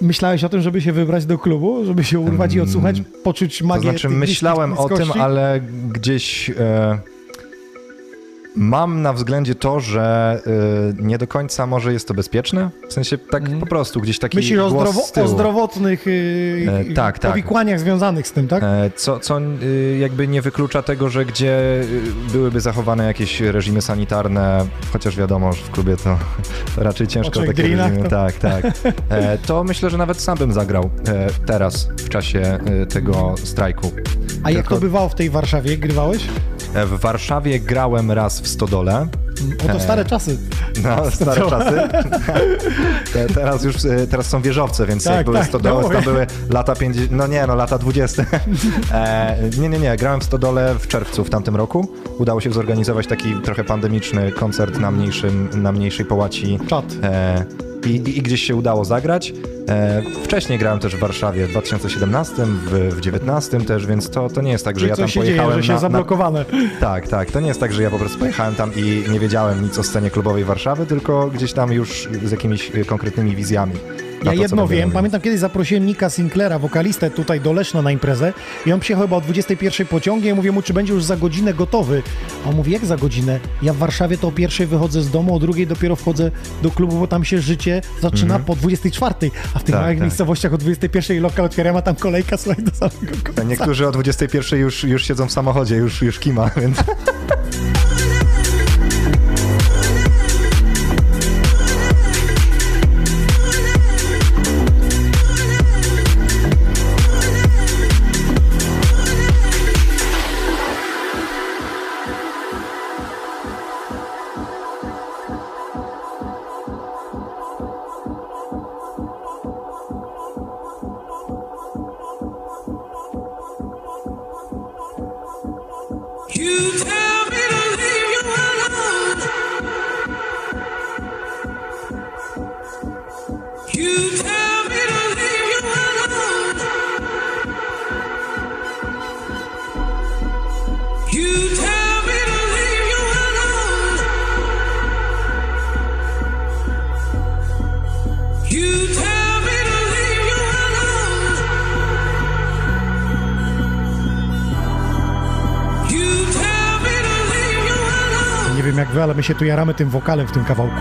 myślałeś o tym, żeby się wybrać do klubu, żeby się urwać i odsłuchać, poczuć magię? To znaczy, myślałem o tym, ale gdzieś... E Mam na względzie to, że y, nie do końca może jest to bezpieczne. W sensie tak mm. po prostu gdzieś taki Myślisz o, zdrowo- o zdrowotnych y, e, tak, tak. powikłaniach tak. związanych z tym, tak? E, co, co y, jakby nie wyklucza tego, że gdzie y, byłyby zachowane jakieś reżimy sanitarne, chociaż wiadomo, że w klubie to, to (laughs) raczej ciężko takie reżimy. To... Tak, tak. (laughs) E, to myślę, że nawet sam bym zagrał e, teraz, w czasie e, tego strajku. A jak to bywało w tej Warszawie? Grywałeś? E, w Warszawie grałem raz w Stodole. O to stare czasy. No, stare czasy. Te, teraz już e, teraz są wieżowce, więc tak, jak były tak, no, to były lata 50, no nie, no lata 20. (laughs) E, nie, nie, nie, grałem w Stodole w czerwcu w tamtym roku. Udało się zorganizować taki trochę pandemiczny koncert na, mniejszym, na mniejszej połaci. Czat. E, i, i, gdzieś się udało zagrać. E, wcześniej grałem też w Warszawie w 2017, w, w 2019 też, więc to, to nie jest tak, że Czyli ja tam się pojechałem dzieje, że się na, na, zablokowane. Tak, tak. To nie jest tak, że ja po prostu pojechałem tam i nie wiedziałem nic o scenie klubowej Warszawy, tylko gdzieś tam już z jakimiś y, konkretnymi wizjami. Ja jedno wiem, pamiętam kiedyś zaprosiłem Nika Sinclaira, wokalistę tutaj do Leszna na imprezę i on przyjechał chyba o 21 pociągiem i mówię mu, czy będzie już za godzinę gotowy. A on mówi, jak za godzinę? Ja w Warszawie to o pierwszej wychodzę z domu, o drugiej dopiero wchodzę do klubu, bo tam się życie zaczyna po 24, a w tych Tak, małych tak. miejscowościach o 21 lokal otwieram, a tam kolejka, słuchaj, do samego końca. Niektórzy o 21 już, już siedzą w samochodzie, już, już kima, (laughs) więc... się tu jaramy tym wokalem w tym kawałku.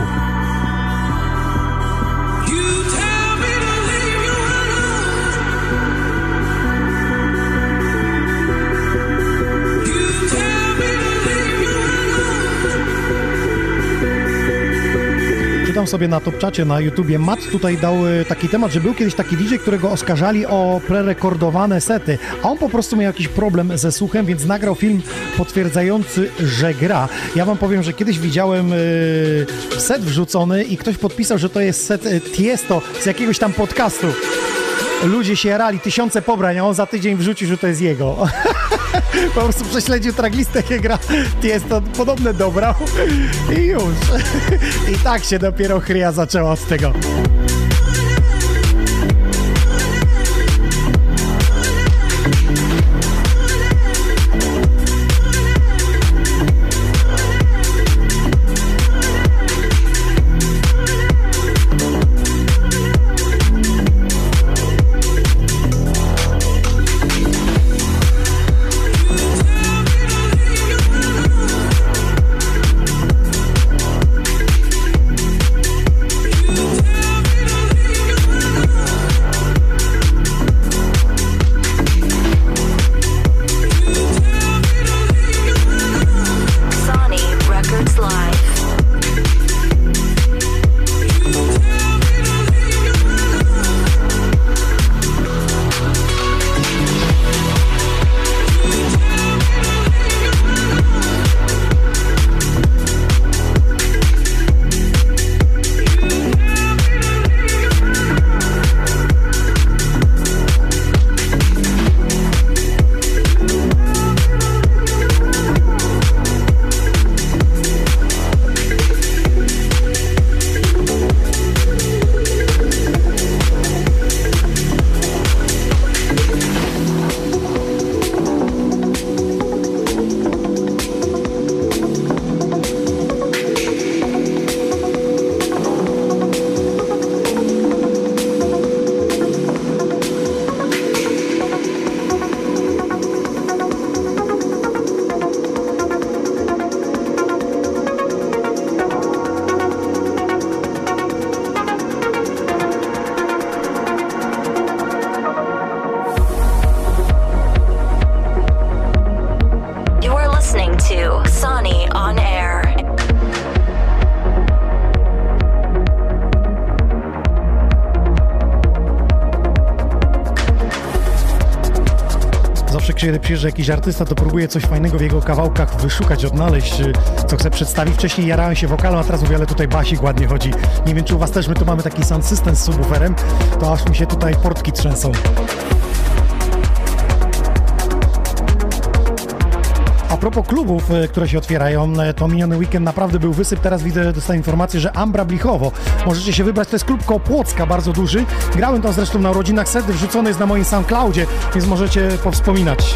Sobie na topczacie na YouTubie, Matt tutaj dał e, taki temat, że był kiedyś taki DJ, którego oskarżali o prerekordowane sety, a on po prostu miał jakiś problem ze słuchem, więc nagrał film potwierdzający, że gra. Ja wam powiem, że kiedyś widziałem e, set wrzucony i ktoś podpisał, że to jest set e, Tiesto z jakiegoś tam podcastu. Ludzie się jarali, tysiące pobrań, a on za tydzień wrzucił, że to jest jego. (laughs) po prostu prześledził tracklistę, jakie gra Tiesto, podobne dobrał i już. (laughs) I tak się dopiero chryja zaczęła od tego. Kiedy przyjeżdża jakiś artysta, to próbuję coś fajnego w jego kawałkach wyszukać, odnaleźć, y, co chce przedstawić. Wcześniej jarałem się wokalem, a teraz mówię, ale tutaj basik ładnie chodzi. Nie wiem, czy u was też, my tu mamy taki sound system z subwooferem, to aż mi się tutaj portki trzęsą. A propos klubów, e, które się otwierają, e, to miniony weekend naprawdę był wysyp. Teraz widzę, dostałem informację, że Ambra Blichowo. Możecie się wybrać, to jest klub koło Płocka, bardzo duży. Grałem tam zresztą na urodzinach set, wrzucony jest na moim SoundCloudzie, więc możecie powspominać.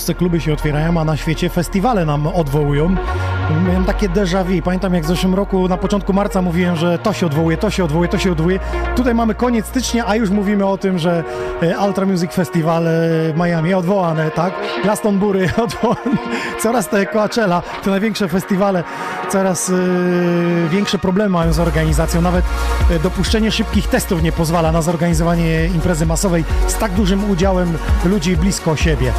Polsce kluby się otwierają, a na świecie festiwale nam odwołują. Miałem takie déjà vu. Pamiętam jak w zeszłym roku na początku marca mówiłem, że to się odwołuje, to się odwołuje, to się odwołuje. Tutaj mamy koniec stycznia, a już mówimy o tym, że e, Ultra Music Festival e, Miami odwołane, tak? Glastonbury (laughs) odwołane. Coraz te Coachella, te największe festiwale, coraz e, większe problemy mają z organizacją. Nawet dopuszczenie szybkich testów nie pozwala na zorganizowanie imprezy masowej z tak dużym udziałem ludzi blisko siebie.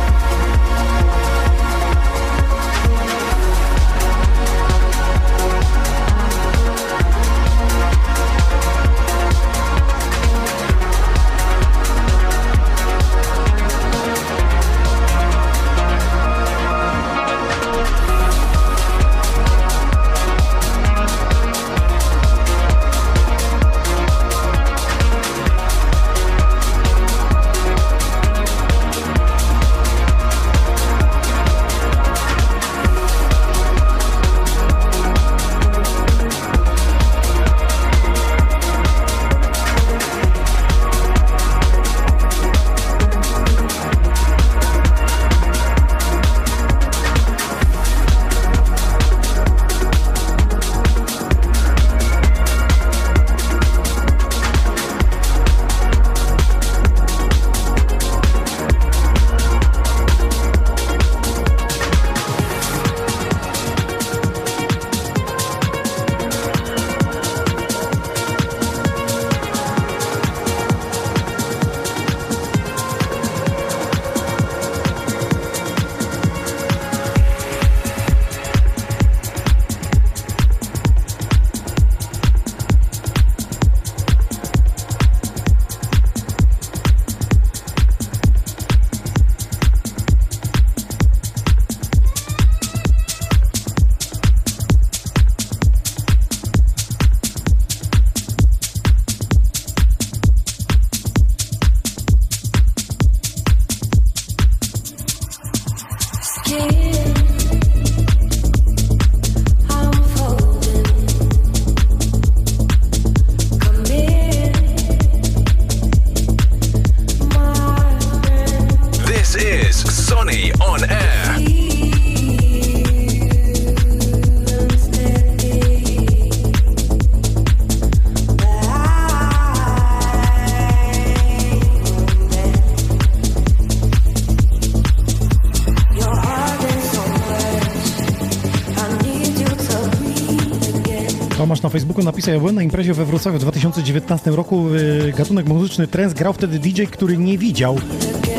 Facebooku napisał, ja byłem na imprezie we Wrocławiu w 2019 roku, y, gatunek muzyczny trance, grał wtedy DJ, który nie widział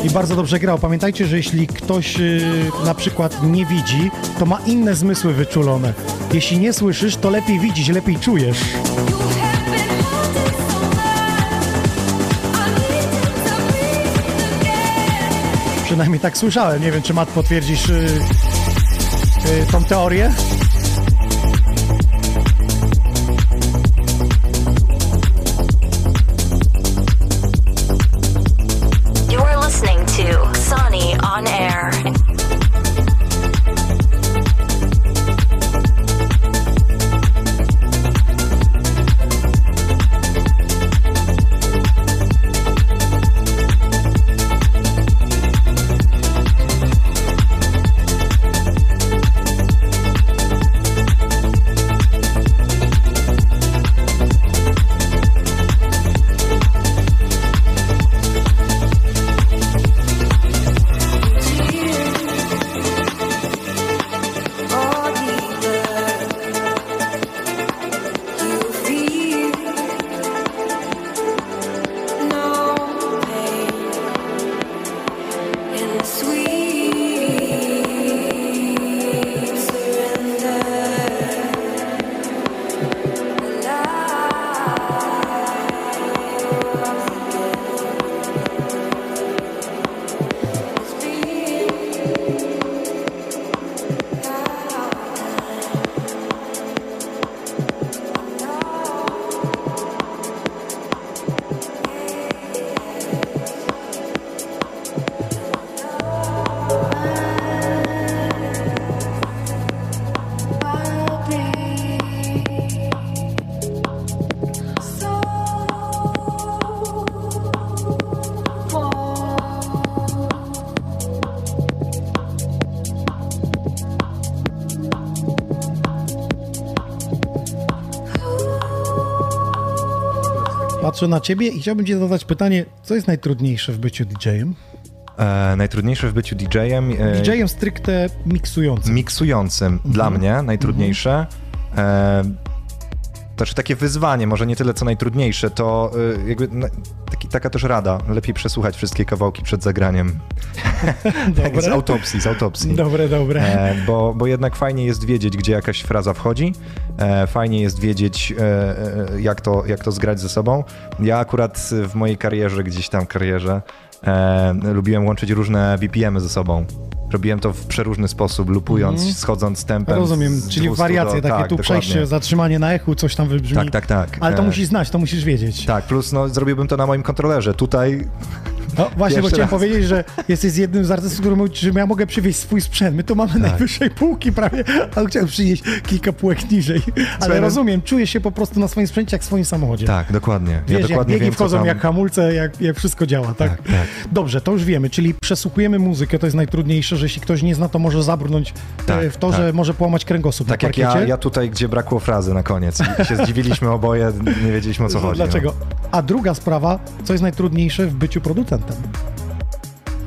i bardzo dobrze grał. Pamiętajcie, że jeśli ktoś y, na przykład nie widzi, to ma inne zmysły wyczulone. Jeśli nie słyszysz, to lepiej widzisz, lepiej czujesz. Przynajmniej tak słyszałem. Nie wiem, czy Mat potwierdzisz y, y, tą teorię? Patrzę na ciebie i chciałbym ci zadać pytanie, co jest najtrudniejsze w byciu DJ-em? E, najtrudniejsze w byciu DJ-em. E, DJ-em stricte miksującym. miksującym dla Mhm. mnie najtrudniejsze. E, to znaczy takie wyzwanie, może nie tyle co najtrudniejsze, to e, jakby taki, taka też rada. Lepiej przesłuchać wszystkie kawałki przed zagraniem. Jak z autopsji, z autopsji. Dobre, dobre. E, bo, bo jednak fajnie jest wiedzieć, gdzie jakaś fraza wchodzi, e, fajnie jest wiedzieć, e, e, jak, to, jak to zgrać ze sobą. Ja akurat w mojej karierze, gdzieś tam karierze, e, lubiłem łączyć różne BPM-y ze sobą. Robiłem to w przeróżny sposób, lupując, Mhm. schodząc tempem. Rozumiem, czyli 200 wariacje, do, takie tak, tu dokładnie. przejście, zatrzymanie na echu, coś tam wybrzmi. Tak, tak, tak. Ale to E, musisz znać, to musisz wiedzieć. Tak, plus no, zrobiłbym to na moim kontrolerze. Tutaj No właśnie, bo chciałem raz. powiedzieć, że jesteś jednym z artystów, który mówi, że ja mogę przywieźć swój sprzęt. My tu mamy Tak. najwyższej półki prawie, a chciałem przynieść kilka półek niżej. Ale Słuchaj, no- rozumiem, czuję się po prostu na swoim sprzęcie jak w swoim samochodzie. tak, dokładnie. Ja Wiesz, jak dokładnie biegi wiem, co wchodzą, tam... jak hamulce, jak, jak wszystko działa, tak? Tak, tak. Dobrze, to już wiemy, czyli przesłuchujemy muzykę, to jest najtrudniejsze, że jeśli ktoś nie zna, to może zabrnąć Tak, e, w to, tak. że może połamać kręgosłup Tak jak ja, ja tutaj, gdzie brakło frazy na koniec. I się zdziwiliśmy oboje, nie wiedzieliśmy o co chodzi. (laughs) no. Dlaczego? A druga sprawa, co jest najtrudniejsze w byciu producentem?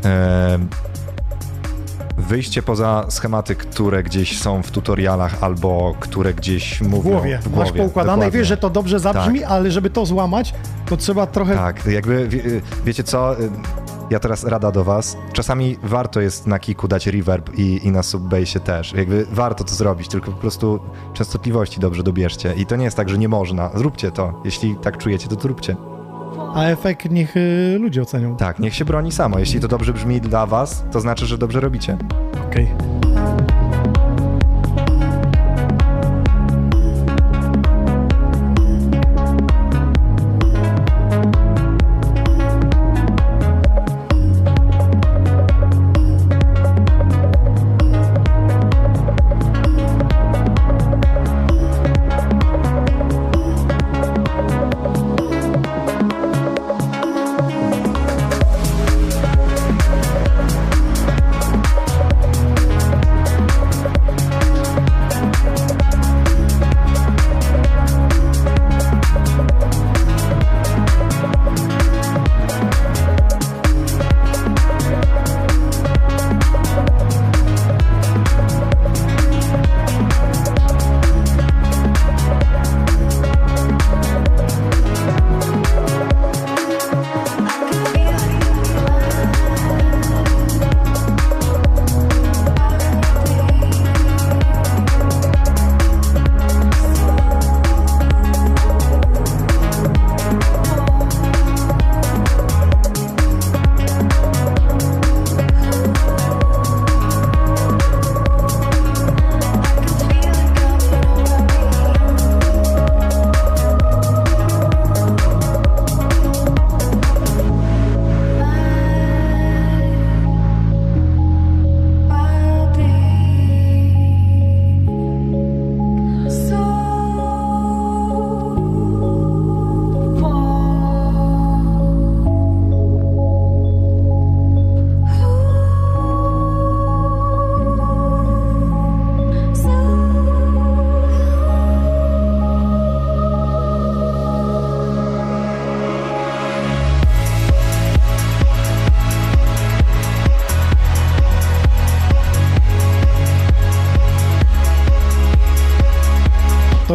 E, wyjście poza schematy, które gdzieś są w tutorialach albo które gdzieś mówią W głowie. w głowie. Masz poukładane i wiesz, że to dobrze zabrzmi, Tak. ale żeby to złamać, to trzeba trochę... Tak, jakby wie, wiecie co, ja teraz rada do was, czasami warto jest na kiku dać reverb i, i na subbassie też, jakby warto to zrobić, tylko po prostu częstotliwości dobrze dobierzcie i to nie jest tak, że nie można, zróbcie to, jeśli tak czujecie, to zróbcie. A efekt niech y, ludzie ocenią. Tak, niech się broni samo, jeśli to dobrze brzmi dla was, to znaczy, że dobrze robicie. Okej.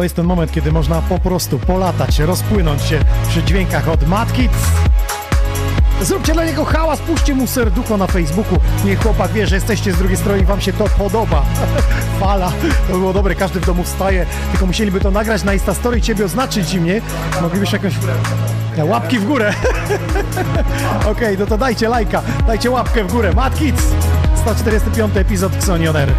To jest ten moment, kiedy można po prostu polatać, rozpłynąć się przy dźwiękach od matki. Zróbcie dla niego hałas, puśćcie mu serducho na Facebooku. Niech chłopak wie, że jesteście z drugiej strony i wam się to podoba. (laughs) Fala. To było dobre, każdy w domu wstaje. Tylko musieliby to nagrać na Instastory i ciebie oznaczyć i mnie. Moglibyś jakąś... Łapki w górę. (laughs) Okej, no to dajcie lajka, dajcie łapkę w górę. Mad Kids, 145 epizod Xonioner.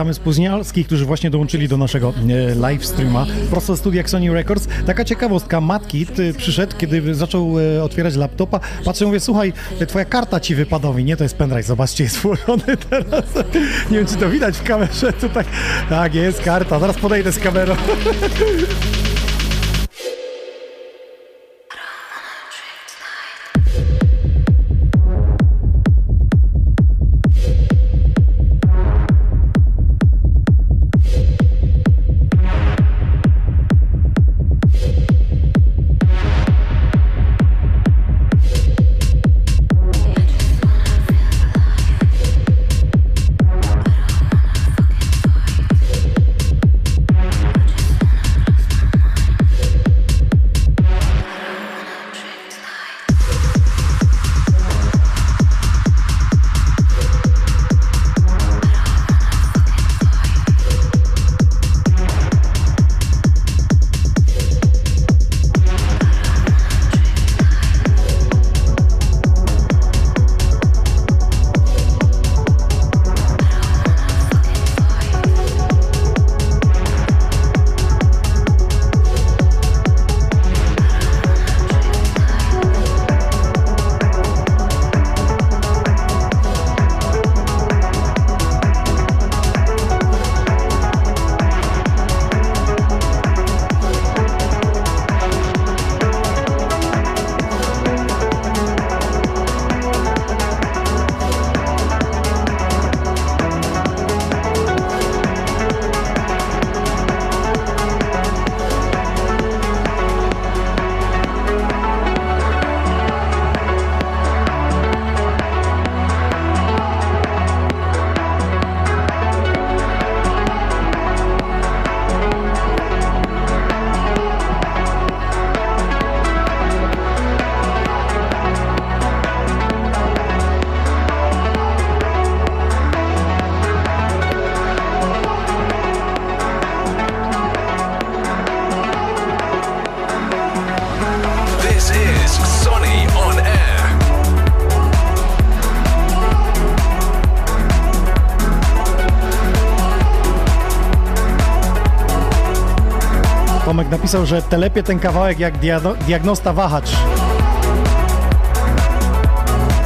Witamy spóźnialskich, którzy właśnie dołączyli do naszego e, live streama prosto z studia Sony Records. Taka ciekawostka, Matkit y, przyszedł, kiedy zaczął e, otwierać laptopa, patrzę, mówię, słuchaj, e, twoja karta ci wypadowi, nie, to jest pendrive, zobaczcie, jest włożony (laughs) teraz. Nie wiem, czy to widać w kamerze tutaj. Tak, jest karta, zaraz podejdę z kamerą. (laughs) napisał, że telepie ten kawałek jak diagnosta wahacz.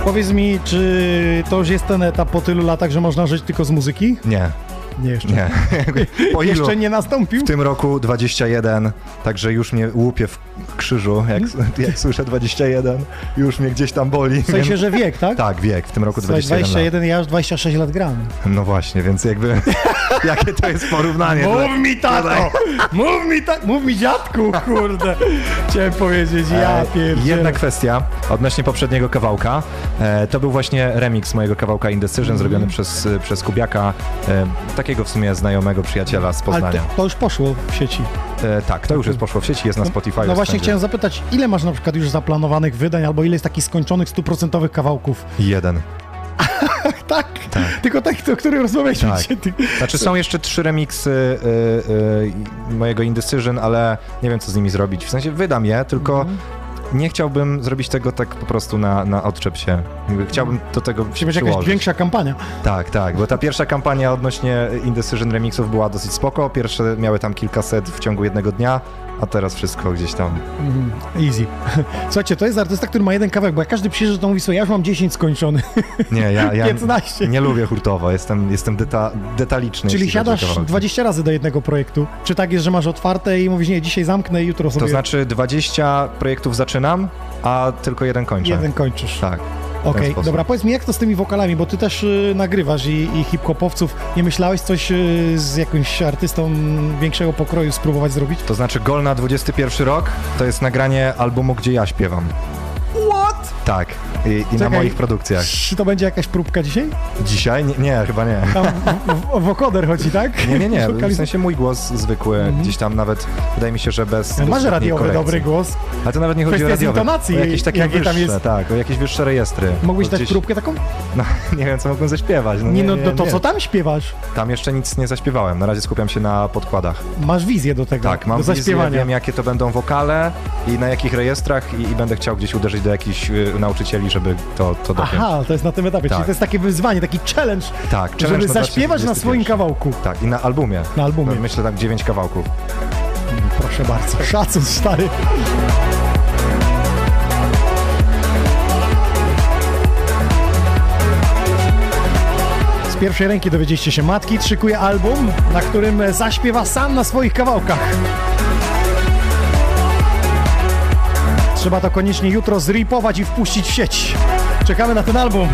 Powiedz mi, czy to już jest ten etap po tylu latach, że można żyć tylko z muzyki? Nie, Nie, jeszcze. nie. (laughs) Po ilu? Jeszcze nie nastąpił? W tym roku 21, także już mnie łupie w krzyżu, jak, jak słyszę 21, już mnie gdzieś tam boli. W sensie, więc- że wiek, tak? Tak, wiek, w tym roku Słuchaj, 21 21, ja już 26 lat gram. lat. No właśnie, więc jakby, (laughs) (laughs) jakie to jest porównanie? Mów mi tato! (laughs) Mów mi tak, mów mi dziadku, kurde. Chciałem powiedzieć, ja E, pierdzielę. Jedna kwestia odnośnie poprzedniego kawałka. E, to był właśnie remix mojego kawałka Indecision Mhm. zrobiony przez, przez Kubiaka, e, takiego w sumie znajomego przyjaciela z Ale to, Poznania. to już poszło w sieci. Tak, to już jest poszło w sieci, jest na Spotify. No właśnie chciałem zapytać, ile masz na przykład już zaplanowanych wydań, albo ile jest takich skończonych, stuprocentowych kawałków? Jeden. (laughs) Tak, tylko tak, o których rozmawialiśmy Tak. dzisiaj. Znaczy są jeszcze trzy remiksy y, y, mojego Indecision, ale nie wiem co z nimi zrobić. W sensie wydam je, tylko Mhm. nie chciałbym zrobić tego tak po prostu na, na odczep się. Chciałbym do tego Musi być jakaś większa kampania. Tak, tak, bo ta pierwsza kampania odnośnie Indecision remixów była dosyć spoko. Pierwsze miały tam kilkaset w ciągu jednego dnia, a teraz wszystko gdzieś tam. Easy. (laughs) Słuchajcie, to jest artysta, który ma jeden kawałek, bo jak każdy przyjeżdża, to mówi sobie, ja już mam 10 skończony. Nie, ja, ja (laughs) 15. nie lubię hurtowo, jestem, jestem deta, detaliczny. Czyli siadasz kawałki. 20 razy do jednego projektu. Czy tak jest, że masz otwarte i mówisz, nie, dzisiaj zamknę i jutro sobie To znaczy 20 projektów zaczynam, a tylko jeden kończę. jeden kończysz. Tak. Okej, sposób. dobra, powiedz mi, jak to z tymi wokalami, bo ty też y, nagrywasz i, i hip-hopowców. Nie myślałeś coś y, z jakimś artystą większego pokroju spróbować zrobić? To znaczy Gol na 21 rok to jest nagranie albumu, gdzie ja śpiewam. What? Tak. I, i na moich produkcjach. Czy to będzie jakaś próbka dzisiaj? Dzisiaj? Nie, nie chyba nie. Tam w, w, wokoder chodzi, tak? (laughs) Nie, nie, nie. (laughs) W sensie mój głos zwykły, gdzieś tam nawet, wydaje mi się, że bez... bez Masz radiowy korekcji. dobry głos. Ale to nawet nie chodzi Kwestia o radiowe. intonacji, o jakieś takie jakie tam wyższe, jest. tak, o jakieś wyższe rejestry. Bo dać gdzieś- próbkę taką? (laughs) No, nie wiem, co mogłem zaśpiewać. No, Nie, no to, to nie. co tam śpiewasz? Tam jeszcze nic nie zaśpiewałem, na razie skupiam się na podkładach. Masz wizję do tego, Tak, mam do wizję, zaśpiewania. wiem jakie to będą wokale i na jakich rejestrach i, i będę chciał gdzieś uderzyć do jakichś y, nauczycieli, żeby to, to dopiąć. Aha, to jest na tym etapie, Tak. czyli to jest takie wyzwanie, taki challenge, Tak, żeby challenge na zaśpiewać na 2025. swoim kawałku. Tak, i na albumie. Na albumie. No, Myślę tak 9 kawałków. Proszę bardzo, (laughs) szacun stary. Z pierwszej ręki dowiedzieliście się, Matki szykuje album, na którym zaśpiewa sam na swoich kawałkach. Trzeba to koniecznie jutro zripować i wpuścić w sieć. Czekamy na ten album.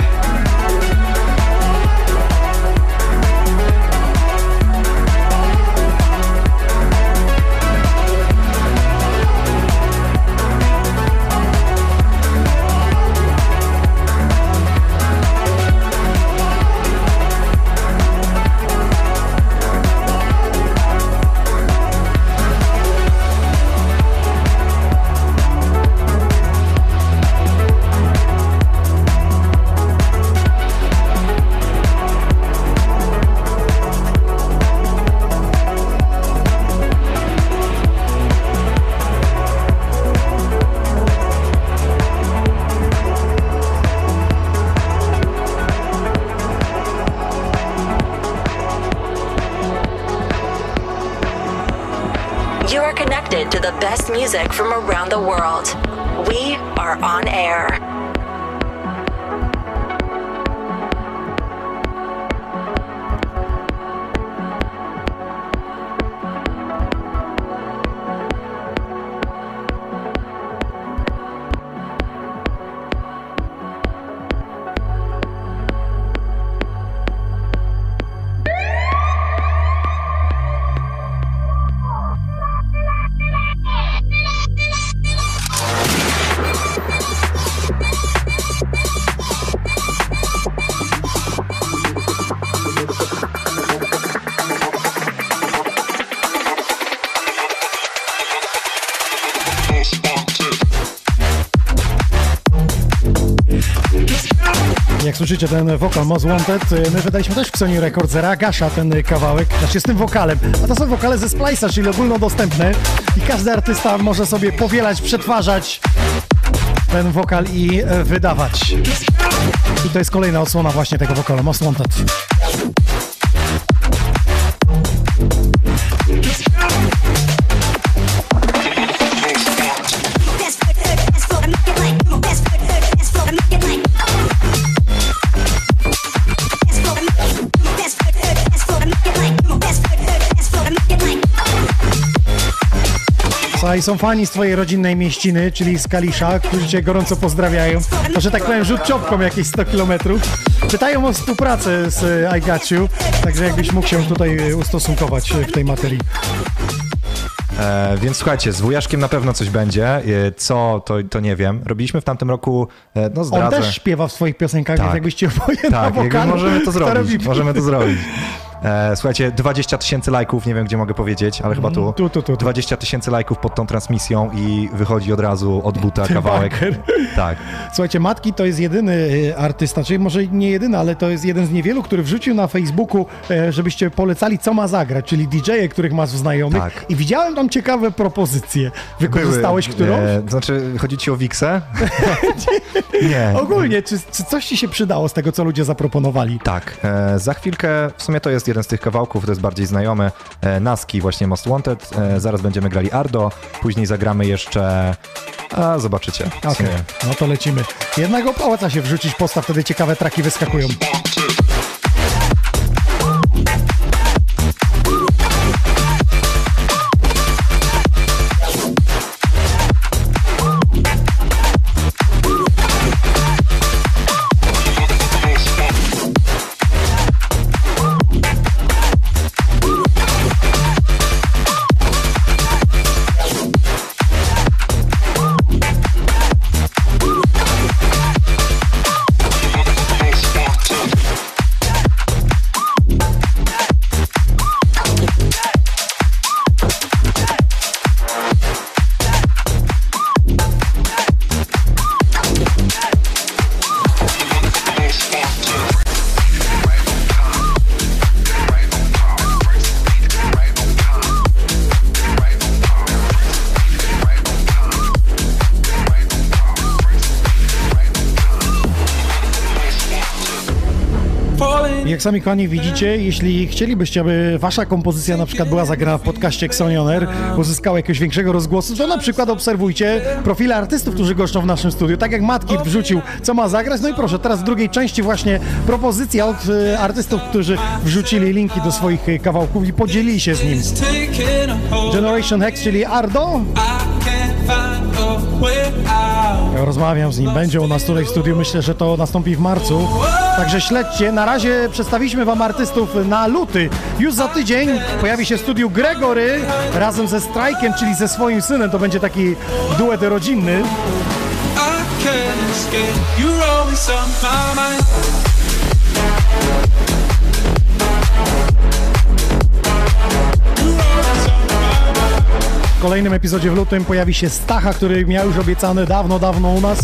Music from słyszycie ten wokal Most Wanted, my wydaliśmy też w Sony Records Ragasza ten kawałek, znaczy z tym wokalem. A to są wokale ze Splice'a, czyli ogólnodostępne i każdy artysta może sobie powielać, przetwarzać ten wokal i e, wydawać. I to jest kolejna odsłona właśnie tego wokalu Most Wanted. Słuchaj, są fani z twojej rodzinnej mieściny, czyli z Kalisza, którzy cię gorąco pozdrawiają. To, że tak powiem, rzut czopką jakieś 100 kilometrów. Pytają o współpracę z e, I Got You, także jakbyś mógł się tutaj e, ustosunkować e, w tej materii. E, więc słuchajcie, z wujaszkiem na pewno coś będzie. E, co, to, to nie wiem. Robiliśmy w tamtym roku, e, no On zdradzę. też śpiewa w swoich piosenkach, Tak. więc jakbyście oboje na Tak, jakby wokalu, możemy to zrobić. robimy. Możemy to zrobić. E, słuchajcie, 20 tysięcy lajków, nie wiem gdzie mogę powiedzieć, ale chyba tu. Mm, tu, tu, tu, tu. 20 tysięcy lajków pod tą transmisją i wychodzi od razu od buta kawałek. Tak. Słuchajcie, Matki to jest jedyny e, artysta, czyli może nie jedyny, ale to jest jeden z niewielu, który wrzucił na Facebooku, e, żebyście polecali, co ma zagrać, czyli DJ-e, których masz znajomych. Tak. I widziałem tam ciekawe propozycje. Wykorzystałeś Były, którąś? E, to znaczy, chodzi ci o Wixę? (laughs) nie. Ogólnie, czy, czy coś ci się przydało z tego, co ludzie zaproponowali? Tak, e, za chwilkę, w sumie to jest jeden z tych kawałków, to jest bardziej znajomy, e, Naski, właśnie Most Wanted. E, zaraz będziemy grali Ardo, później zagramy jeszcze... A, zobaczycie. sumie. no to lecimy. Jednego pałaca się wrzucić postaw, wtedy ciekawe traki wyskakują. Jak sami kochani widzicie, jeśli chcielibyście, aby wasza kompozycja na przykład była zagrana w podcaście Xonioner, uzyskała jakiegoś większego rozgłosu, to na przykład obserwujcie profile artystów, którzy goszczą w naszym studiu. Tak jak Matki wrzucił, co ma zagrać. No i proszę, teraz w drugiej części właśnie propozycja od e, artystów, którzy wrzucili linki do swoich e, kawałków i podzielili się z nim. Generation Hex, czyli Ardo. Rozmawiam z nim, będzie u nas tutaj w studiu, myślę, że to nastąpi w marcu. Także śledźcie. Na razie przedstawiliśmy wam artystów na luty. Już za tydzień pojawi się w studiu Gregory razem ze Strajkiem, czyli ze swoim synem. To będzie taki duet rodzinny. I can't escape. You're always on my mind. W kolejnym epizodzie w lutym pojawi się Stacha, który miał już obiecany dawno, dawno u nas.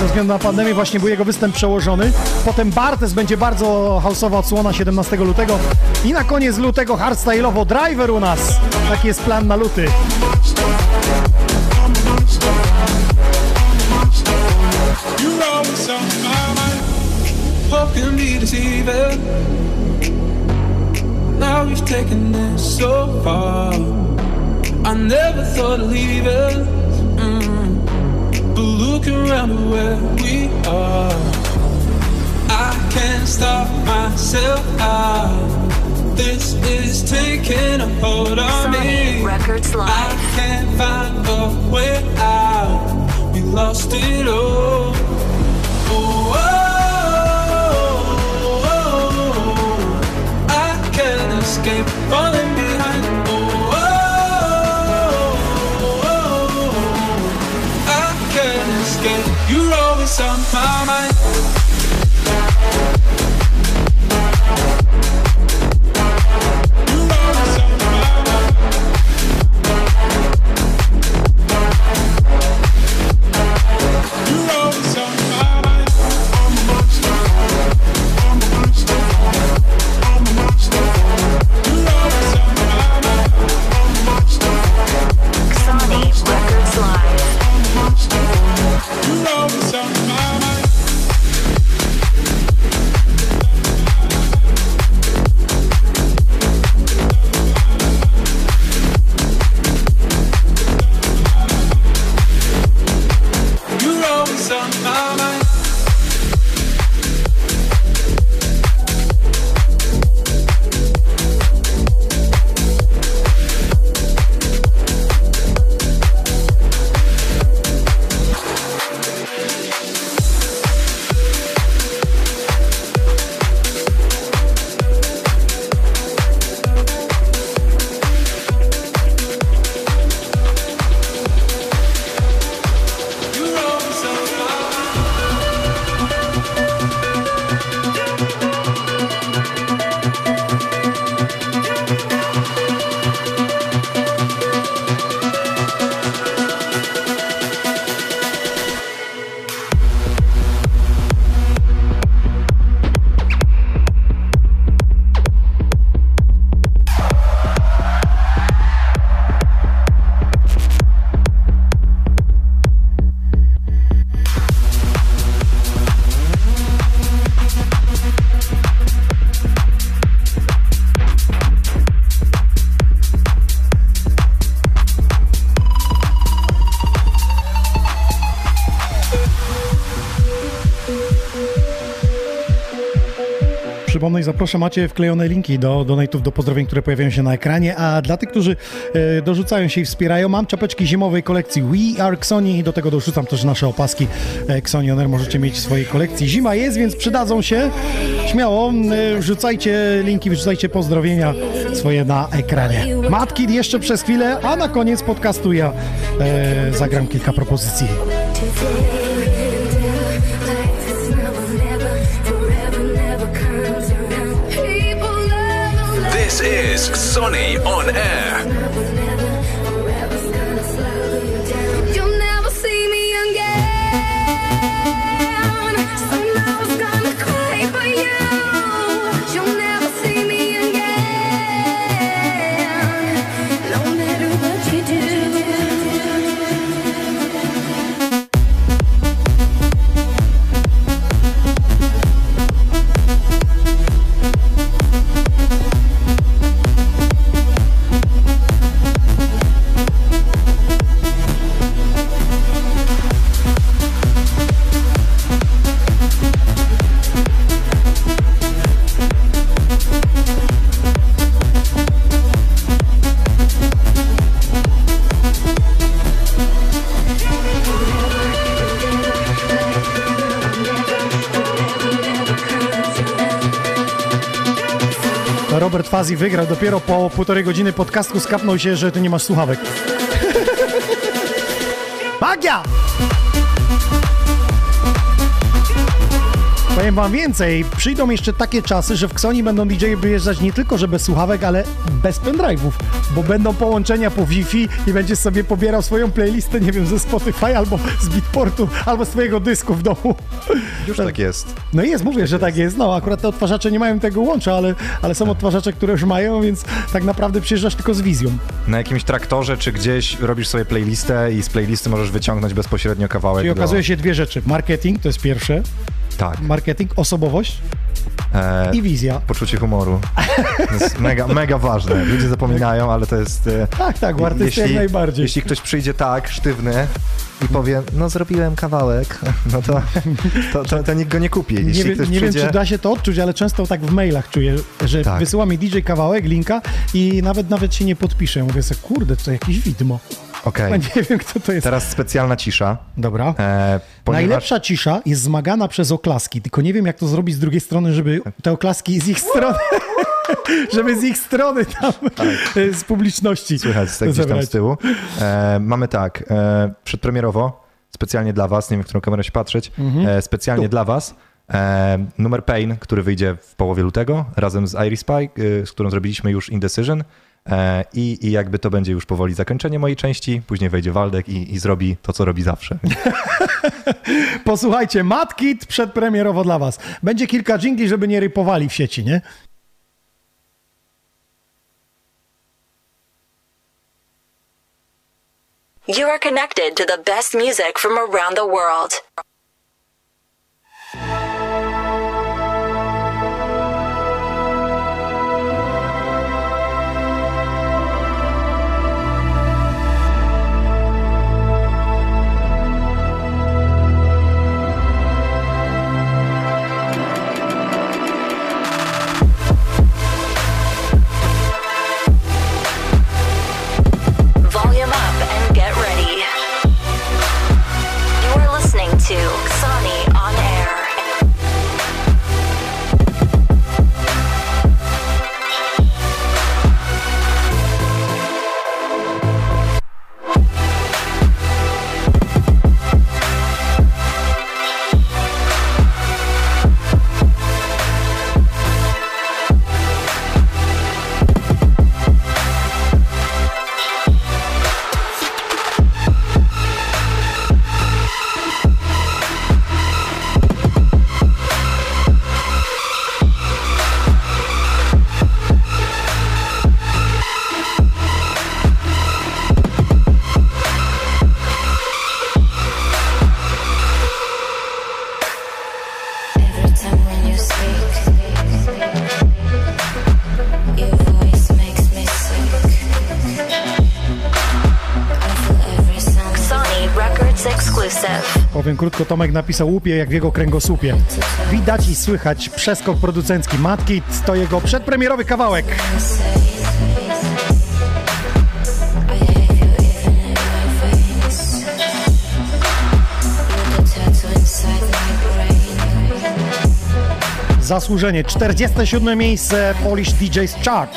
Ze względu na pandemię właśnie był jego występ przełożony. Potem Bartes będzie bardzo hausowa odsłona 17 lutego. I na koniec lutego hardstyle'owo Driver u nas. Taki jest plan na luty. Now we've taken this so far. I never thought of leaving. Mm. But look around at where we are. I can't stop myself out. This is taking a hold on Sony me. Records I can't find a way out. We lost it all. Oh, oh, oh, I can't escape falling You're on my mind. Zaproszę, macie wklejone linki do donate'ów, do pozdrowień, które pojawiają się na ekranie, a dla tych, którzy e, dorzucają się i wspierają, mam czapeczki zimowej kolekcji We Are Xoni i do tego dorzucam też nasze opaski e, Xoni Oner możecie mieć w swojej kolekcji. Zima jest, więc przydadzą się. Śmiało, e, wrzucajcie linki, wrzucajcie pozdrowienia swoje na ekranie. Matki jeszcze przez chwilę, a na koniec podcastu ja e, zagram kilka propozycji. Is Sonny on air. Fazi wygrał dopiero po półtorej godziny podcastu, skapnął się, że ty nie masz słuchawek. (laughs) Magia! Powiem wam więcej, przyjdą jeszcze takie czasy, że w Xoni będą DJ wyjeżdżać nie tylko, że bez słuchawek, ale bez pendrive'ów, bo będą połączenia po Wi-Fi i będziesz sobie pobierał swoją playlistę, nie wiem, ze Spotify albo z Beatportu, albo z twojego dysku w domu. Już tak jest. No jest, mówię, że tak jest. No, akurat te odtwarzacze nie mają tego łącza, ale, ale są odtwarzacze, które już mają, więc tak naprawdę przyjeżdżasz tylko z wizją. Na jakimś traktorze czy gdzieś robisz sobie playlistę i z playlisty możesz wyciągnąć bezpośrednio kawałek. Czyli do- okazuje się dwie rzeczy. Marketing to jest pierwsze, Tak. marketing, osobowość E, i wizja. poczucie humoru. To jest mega, mega ważne. Ludzie zapominają, ale to jest... e, Tak, tak, u jak najbardziej. Jeśli ktoś przyjdzie tak, sztywny i powie, no zrobiłem kawałek, (laughs) no to, to, to, to nikt go nie kupi. Jeśli Nie, wiem, ktoś nie wiem, przyjdzie... czy da się to odczuć, ale często tak w mailach czuję, że Tak. wysyła mi DJ kawałek, linka i nawet nawet się nie podpiszę. Mówię sobie, kurde, to jakieś widmo. Okej, A nie wiem, kto to jest. teraz specjalna cisza. Dobra. E, ponieważ... Najlepsza cisza jest zmagana przez oklaski, tylko nie wiem, jak to zrobić z drugiej strony, żeby te oklaski z ich strony, (laughs) żeby z ich strony tam, e, z publiczności Słychać tak gdzieś tam z tyłu. E, mamy tak, e, przedpremierowo, specjalnie dla was, nie wiem, w którą kamerę się patrzeć, Mhm. e, specjalnie dla was, e, numer Pain, który wyjdzie w połowie lutego, razem z Iris Spy, e, z którą zrobiliśmy już Indecision i, i jakby to będzie już powoli zakończenie mojej części, później wejdzie Waldek i, i zrobi to, co robi zawsze. (laughs) Posłuchajcie, Matkit przedpremierowo dla was. Będzie kilka dżingli, żeby nie rypowali w sieci, nie? You are connected to the best music from around the world. Powiem krótko, Tomek napisał łupie jak w jego kręgosłupie. Widać i słychać przeskok producencki Matki, to jego przedpremierowy kawałek. Zasłużenie 47 miejsce Polish DJs Chart.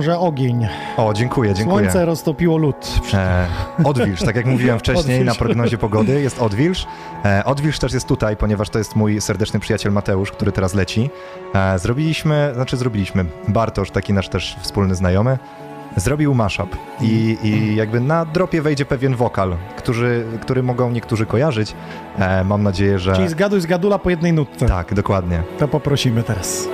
Że ogień. O, dziękuję, dziękuję. Słońce roztopiło lód. E, odwilż, tak jak mówiłem (laughs) wcześniej Odwilż. na prognozie pogody, jest odwilż. E, odwilż też jest tutaj, ponieważ to jest mój serdeczny przyjaciel Mateusz, który teraz leci. E, zrobiliśmy, znaczy zrobiliśmy, Bartosz, taki nasz też wspólny znajomy, zrobił mashup i, i jakby na dropie wejdzie pewien wokal, który, który mogą niektórzy kojarzyć. E, mam nadzieję, że... Czyli zgaduj z gadula po jednej nutce. Tak, dokładnie. To poprosimy teraz.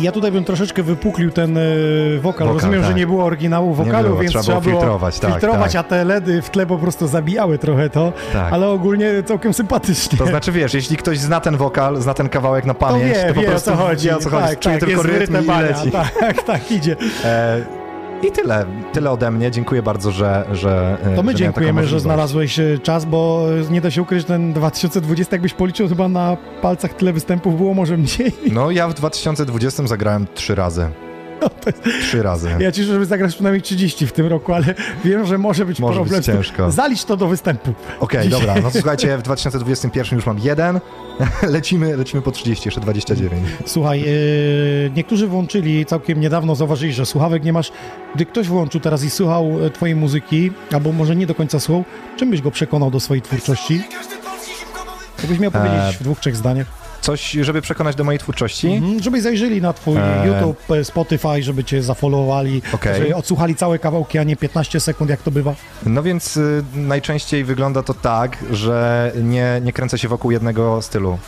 Ja tutaj bym troszeczkę wypuklił ten e, wokal. Wokal, Rozumiem, że tak. nie było oryginału wokalu, było, więc trzeba trzeba było filtrować, tak, filtrować tak. a te LEDy w tle po prostu zabijały trochę to, Tak. ale ogólnie całkiem sympatycznie. To znaczy, wiesz, jeśli ktoś zna ten wokal, zna ten kawałek na to pamięć, wie, to po wie o prostu co chodzi. wie o co chodzi, Tak, czuje tak, tylko rytm i leci. Tak, tak, idzie. E, I tyle, tyle ode mnie. Dziękuję bardzo, że. że To my że dziękujemy, że znalazłeś e, czas, bo e, nie da się ukryć, ten 2020, jakbyś policzył, chyba na palcach tyle występów było, może mniej. No, ja w 2020 zagrałem trzy razy. Trzy razy. Ja ci życzę, żeby zagrać przynajmniej 30 w tym roku, ale wiem, że może być Może być problem. tym. ciężko. Zalicz to do występu. Okej, Dzisiaj. dobra, no (laughs) słuchajcie, w 2021 już mam jeden, (laughs) lecimy, lecimy po 30, jeszcze 29. Słuchaj, yy, niektórzy włączyli całkiem niedawno, zauważyli, że słuchawek nie masz. Gdy ktoś włączył teraz i słuchał e, twojej muzyki, albo może nie do końca słuchał, czym byś go przekonał do swojej twórczości? Jakbyś miał powiedzieć E, w dwóch, trzech zdaniach. Coś, żeby przekonać do mojej twórczości? Mhm, żeby zajrzeli na twój E. YouTube, e, Spotify, żeby cię zafollowowali, Okej. żeby odsłuchali całe kawałki, a nie 15 sekund, jak to bywa. No więc y, najczęściej wygląda to tak, że nie, nie kręcę się wokół jednego stylu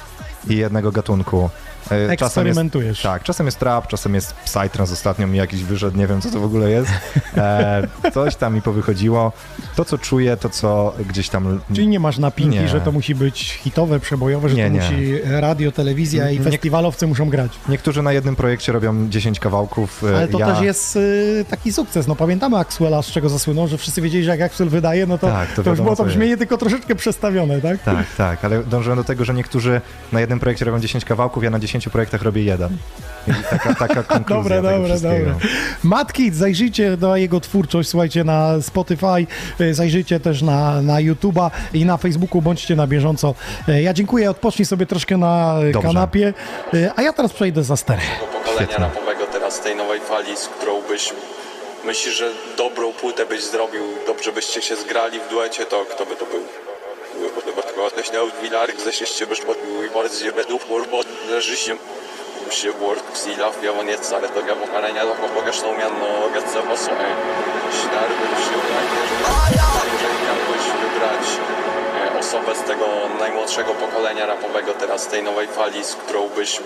i jednego gatunku. E, czasem jest, tak, czasem jest trap, czasem jest psytrance, ostatnio mi jakiś wyszedł, nie wiem co to w ogóle jest. E, (laughs) coś tam mi powychodziło. To, co czuję, to, co gdzieś tam... Czyli nie masz napinki, Nie. że to musi być hitowe, przebojowe, że Nie, to nie. musi radio, telewizja i festiwalowcy muszą grać. Niektórzy na jednym projekcie robią 10 kawałków. e, Ale to ja... też jest y, taki sukces. No pamiętamy Axwella, z czego zasłynął, że wszyscy wiedzieli, że jak Axwell wydaje, no to, Tak, to to, już było to brzmienie tylko troszeczkę przestawione, tak? Tak, tak, ale dążyłem do tego, że niektórzy na jednym projekcie robią 10 kawałków, ja na 10 projektach robię jeden. I taka, taka (laughs) konkluzja Dobre, wszystkiego. dobre. Matt Kidd, zajrzyjcie na jego twórczość, słuchajcie, na Spotify, y, zajrzyjcie też na, na YouTube'a i na Facebooku, bądźcie na bieżąco. Y, Ja dziękuję, odpocznij sobie troszkę na Dobrze. kanapie, y, a ja teraz przejdę za stereo. pokolenia rapowego teraz, tej nowej fali, z którą byś myślisz, że dobrą płytę byś zrobił, dobrze byście się zgrali w duecie, to kto by to był? Się byś podbił i bardziej będą formą leżysię. Się word, ksila, wiało nie ale to ja pokalenia, to pokaż tą miano, gacę posłę. Ślarby się udaje, że miałbyś wybrać e, osobę z tego najmłodszego pokolenia rapowego teraz, tej nowej fali, z którą byś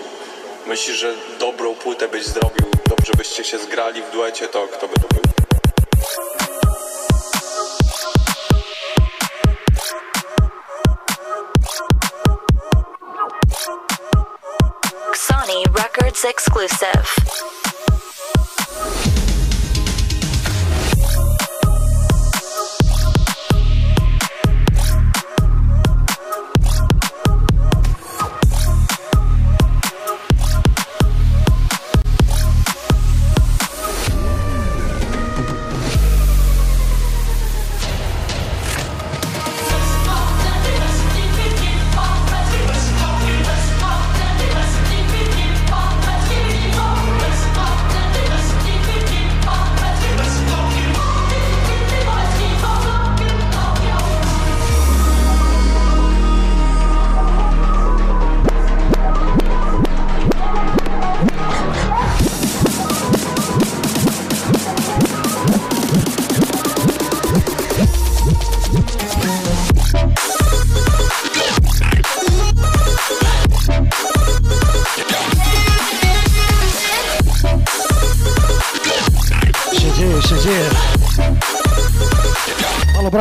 Myślisz, że dobrą płytę byś zrobił, dobrze byście się zgrali w duecie, to kto by to był? Records exclusive.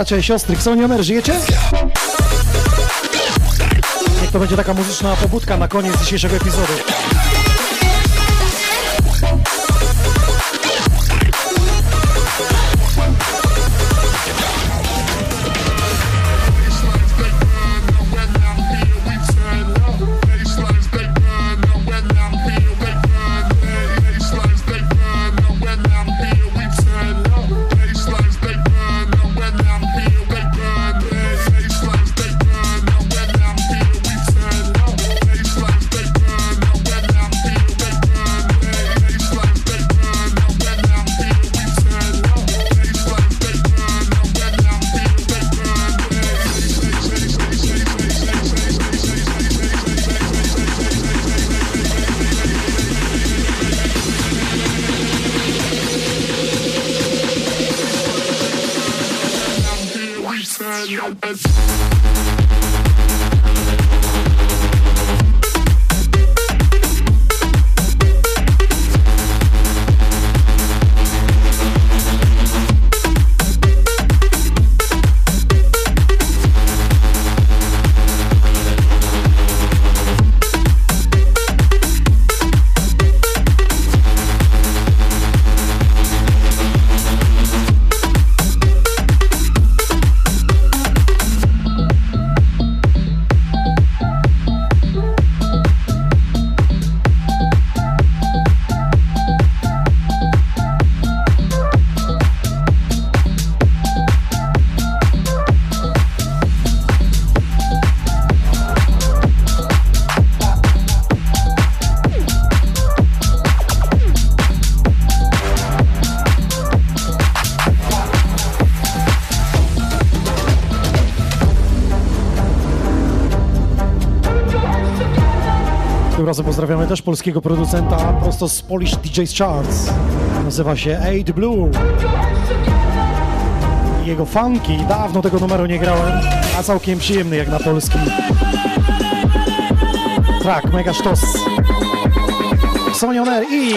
Bracia i siostry, Ksoniomer, żyjecie? Niech to będzie taka muzyczna pobudka na koniec dzisiejszego epizodu. Pozdrawiamy też polskiego producenta prosto z Polish DJ's Charts. Nazywa się 8 Blue. Jego funky, dawno tego numeru nie grałem, a całkiem przyjemny jak na polski. track, mega sztos. Sonioner i...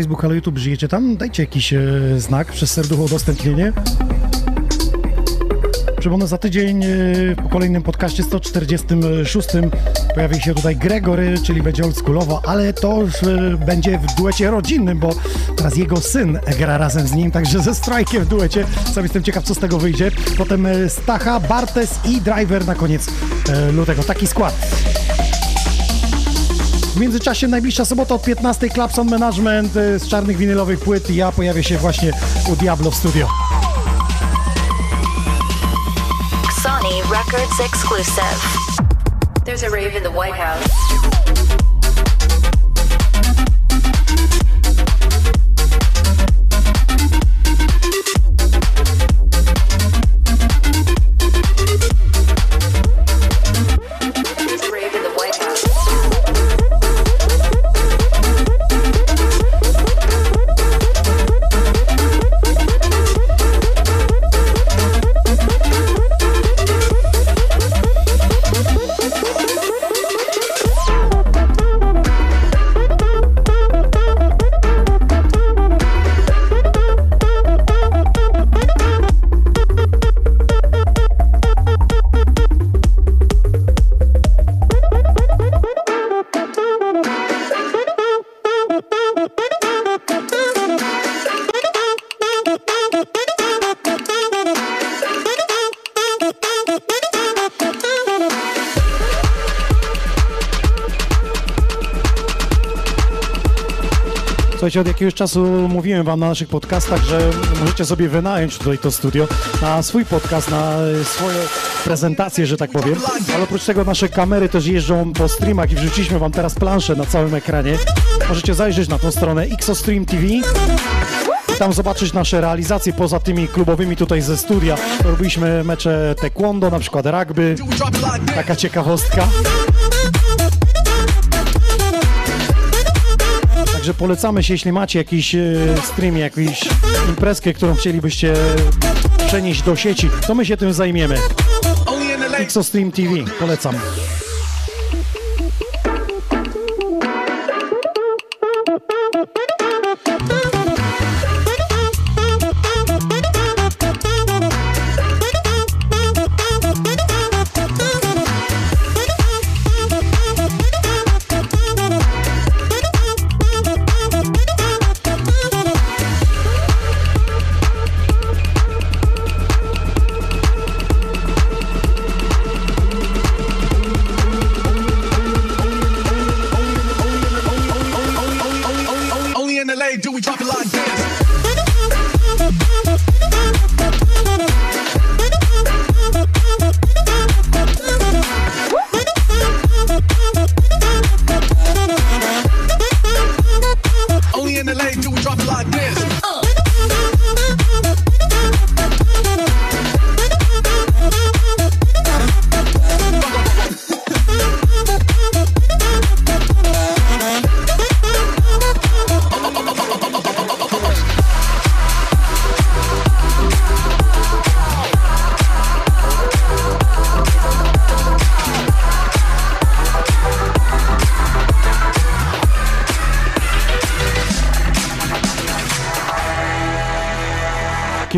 Facebook, halo YouTube, żyjecie tam? Dajcie jakiś e, znak przez serducho udostępnienie. Przypomnę, za tydzień e, po kolejnym podcaście 146 pojawi się tutaj Gregory, czyli będzie oldschoolowo, ale to już e, będzie w duecie rodzinnym, bo teraz jego syn gra razem z nim, także ze strajkiem w duecie. Sam jestem ciekaw, co z tego wyjdzie. Potem e, Stacha, Bartes i Driver na koniec lutego. Taki skład. W międzyczasie najbliższa sobota od 15 Clapson Management e, z czarnych winylowych płyt i ja pojawię się właśnie u Diablo w studio. Sony Records exclusive. There's a rave in the White House. Słuchajcie, od jakiegoś czasu mówiłem wam na naszych podcastach, że możecie sobie wynająć tutaj to studio na swój podcast, na swoje prezentacje, że tak powiem. Ale oprócz tego nasze kamery też jeżdżą po streamach i wrzuciliśmy wam teraz planszę na całym ekranie. możecie zajrzeć na tą stronę XoStream TV. Tam zobaczyć nasze realizacje poza tymi klubowymi tutaj ze studia. Robiliśmy mecze taekwondo, na przykład rugby. Taka ciekawostka. Także polecamy się, jeśli macie jakiś e, stream, jakąś imprezkę, którą chcielibyście przenieść do sieci, to my się tym zajmiemy. XoStream TV, polecam.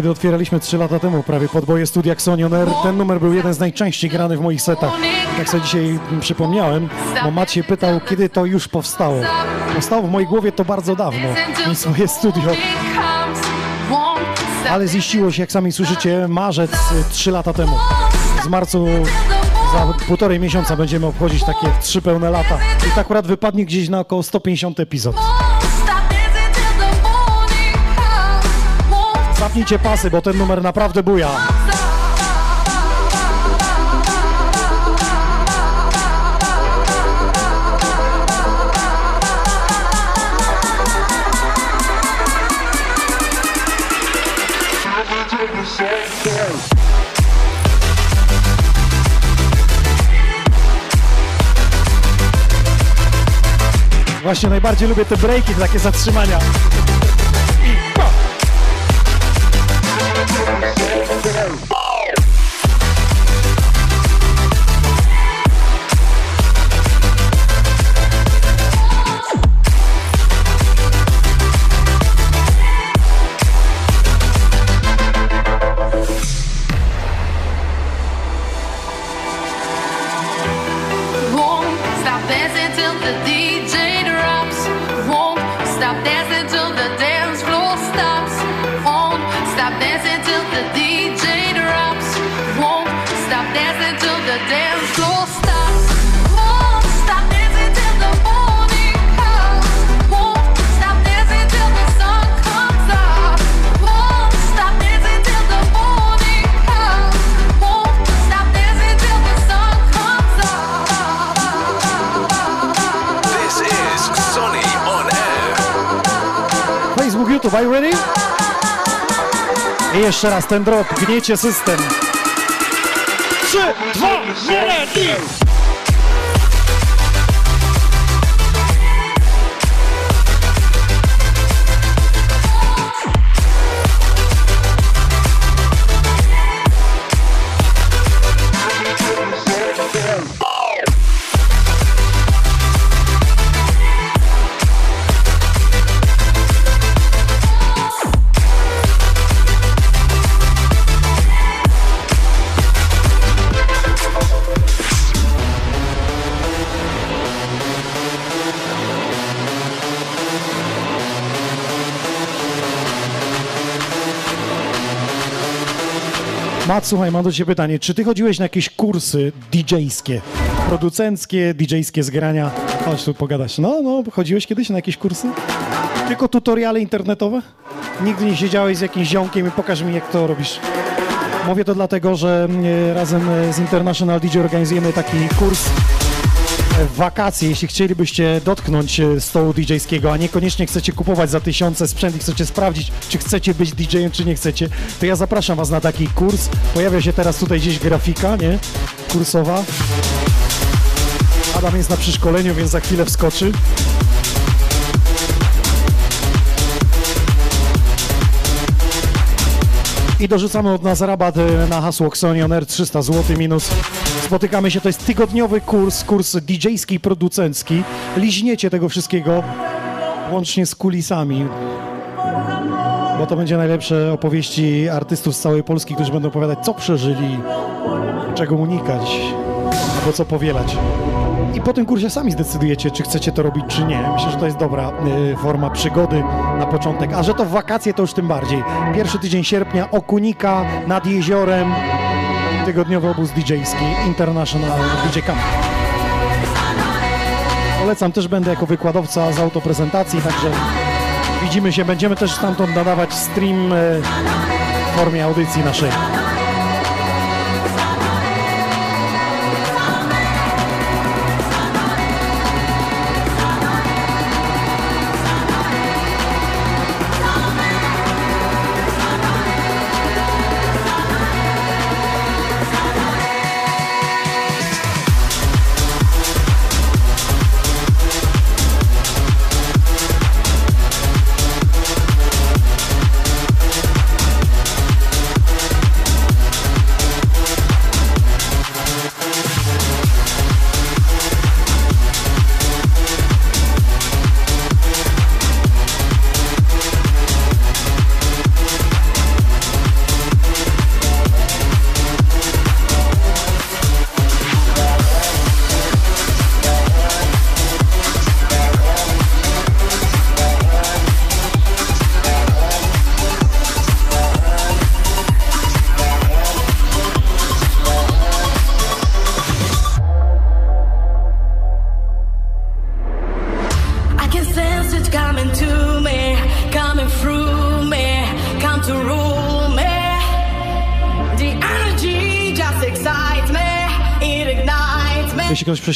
Kiedy otwieraliśmy 3 lata temu prawie podboje studia Xonion Air, ten numer był jeden z najczęściej granych w moich setach. Jak sobie dzisiaj przypomniałem, bo Maciej pytał, kiedy to już powstało. Powstało w mojej głowie to bardzo dawno, nie swoje studio. Ale ziściło się, jak sami słyszycie, marzec 3 lata temu. Z marcu za półtorej miesiąca będziemy obchodzić takie trzy pełne lata. I to akurat wypadnie gdzieś na około 150 epizod. Zapnijcie pasy, bo ten numer naprawdę buja. Właśnie najbardziej lubię te breaki, takie zatrzymania. Jeszcze raz ten drop, gniecie system. 3, 2, 1 i... Mat, słuchaj, mam do Ciebie pytanie. Czy Ty chodziłeś na jakieś kursy DJ-skie, producenckie, DJ-skie zgrania? Chodź tu pogadać. No, no, chodziłeś kiedyś na jakieś kursy? Tylko tutoriale internetowe? Nigdy nie siedziałeś z jakimś ziomkiem i pokaż mi, jak to robisz. Mówię to dlatego, że e, razem e, z International DJ organizujemy taki kurs wakacje, jeśli chcielibyście dotknąć e, stołu DJ-skiego, a niekoniecznie chcecie kupować za tysiące sprzęt i chcecie sprawdzić, czy chcecie być DJ-em, czy nie chcecie, to ja zapraszam Was na taki kurs. Pojawia się teraz tutaj gdzieś grafika, nie? Kursowa. Adam jest na przeszkoleniu, więc za chwilę wskoczy. I dorzucamy od nas rabat e, na hasło Xonion R 300 zł minus. Spotykamy się, to jest tygodniowy kurs, kurs DJ-ski, producencki. Liźniecie tego wszystkiego łącznie z kulisami. Bo to będzie najlepsze opowieści artystów z całej Polski, którzy będą opowiadać, co przeżyli, czego unikać, albo co powielać. I po tym kursie sami zdecydujecie, czy chcecie to robić, czy nie. Myślę, że to jest dobra y, forma przygody na początek. A że to w wakacje, to już tym bardziej. Pierwszy tydzień sierpnia, Okunika nad jeziorem, tygodniowy obóz DJ-ski, International DJ Camp. Polecam, też będę jako wykładowca z autoprezentacji, także widzimy się, będziemy też stamtąd nadawać stream y, w formie audycji naszej.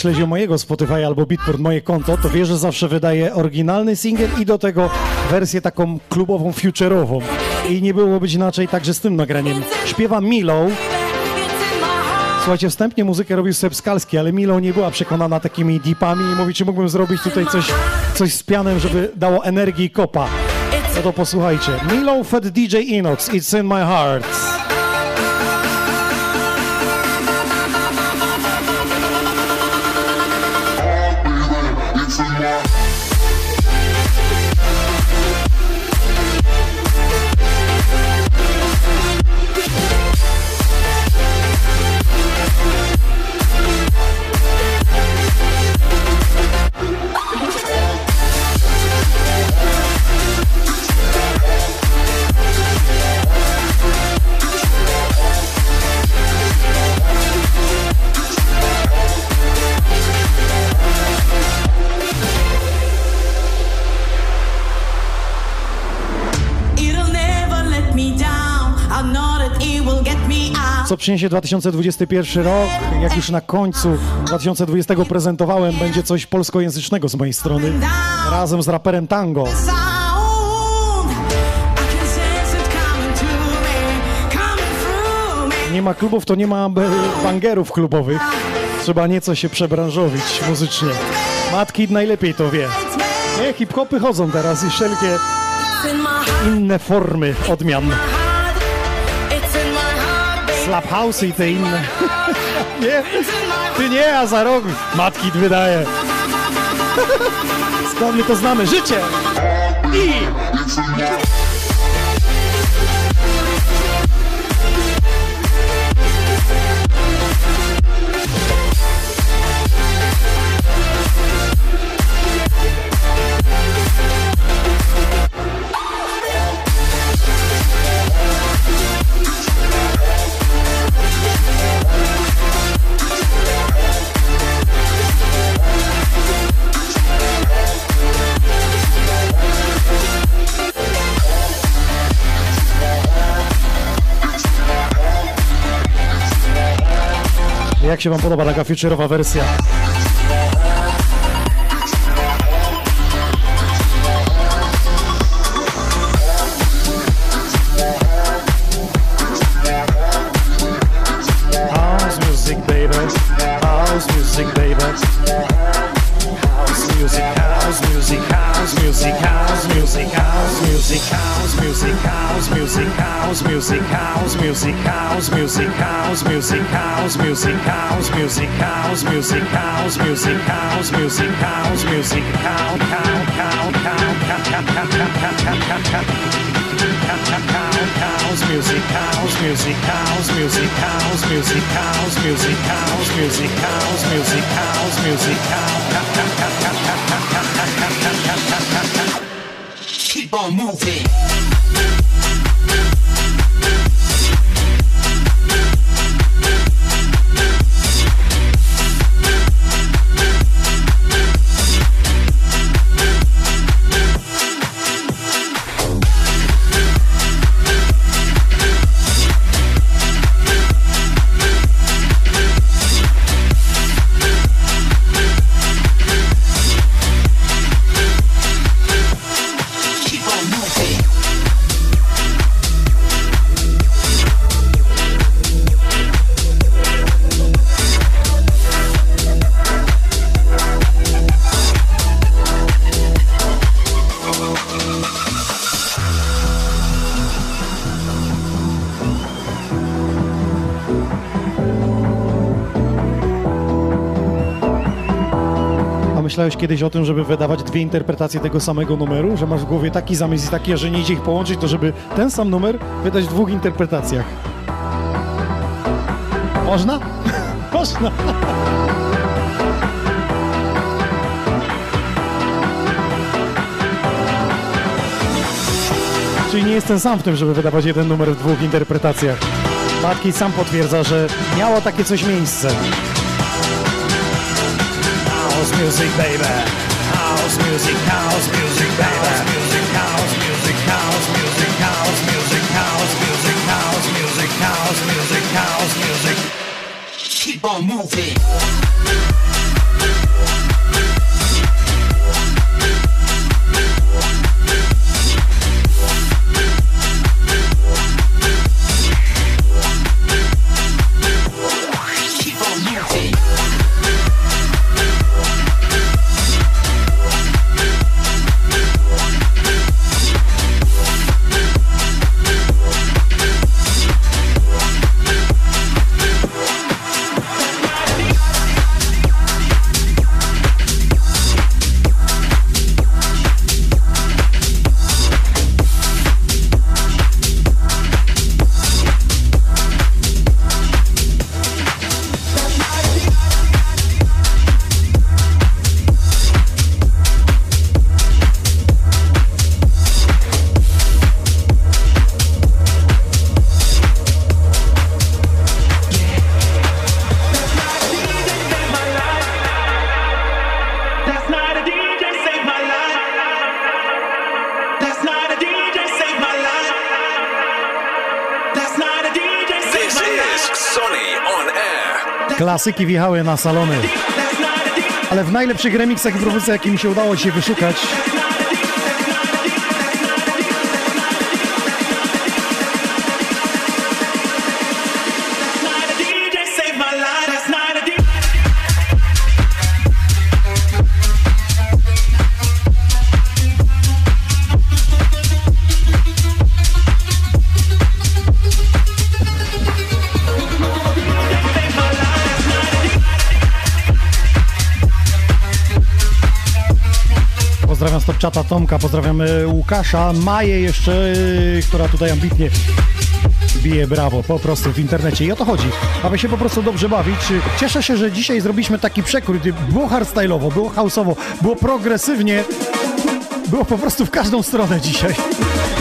Ktoś mojego Spotify albo Beatport, moje konto, to wie, że zawsze wydaje oryginalny singiel i do tego wersję taką klubową, future'ową. I nie było być inaczej także z tym nagraniem. Śpiewa Milo. Słuchajcie, wstępnie muzykę robił Seb Skalski, ale Milo nie była przekonana takimi deepami i mówi, czy mógłbym zrobić tutaj coś, coś z pianem, żeby dało energii kopa. No to posłuchajcie. Milo fed DJ Inox, It's in my heart. Przyniesie 2021 rok? Jak już na końcu 2020 prezentowałem, będzie coś polskojęzycznego z mojej strony. Razem z raperem Tango. Nie ma klubów, to nie ma bangerów klubowych. Trzeba nieco się przebranżowić muzycznie. Matki najlepiej to wie. Nie, hip-hopy chodzą teraz i wszelkie inne formy odmian. Slap house i te inne. (laughs) nie, ty nie, a za rok matki wydaje. (laughs) Skąd my to znamy? Życie! I... Jak się wam podoba taka future'owa wersja? Music, house music, house music, house music, house music, house music, house music, house music, house music, count, house music, house music, house music, house music, house music, house music, house music, house music, house. Keep on moving. Kiedyś o tym, żeby wydawać dwie interpretacje tego samego numeru? Że masz w głowie taki zamysł i taki, że nie idzie ich połączyć, to żeby ten sam numer wydać w dwóch interpretacjach. Można? (laughs) Można. Czyli nie jestem sam w tym, żeby wydawać jeden numer w dwóch interpretacjach. Matki sam potwierdza, że miało takie coś miejsce. House music, baby. House music, house music, baby. House music, house music, house music, house music, house music, house music, house music, house music. Keep on moving. Klasyki wjechały na salony. Ale w najlepszych remixach i propozycjach, jakie mi się udało dzisiaj wyszukać, Stopczata Tomka, pozdrawiam e, Łukasza, Maję jeszcze, e, która tutaj ambitnie bije brawo, po prostu w internecie. I o to chodzi, aby się po prostu dobrze bawić. Cieszę się, że dzisiaj zrobiliśmy taki przekrój. Było hardstyle'owo, było house'owo, było progresywnie, było po prostu w każdą stronę dzisiaj.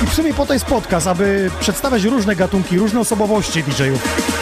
I w sumie po to jest podcast, aby przedstawiać różne gatunki, różne osobowości DJ-ów.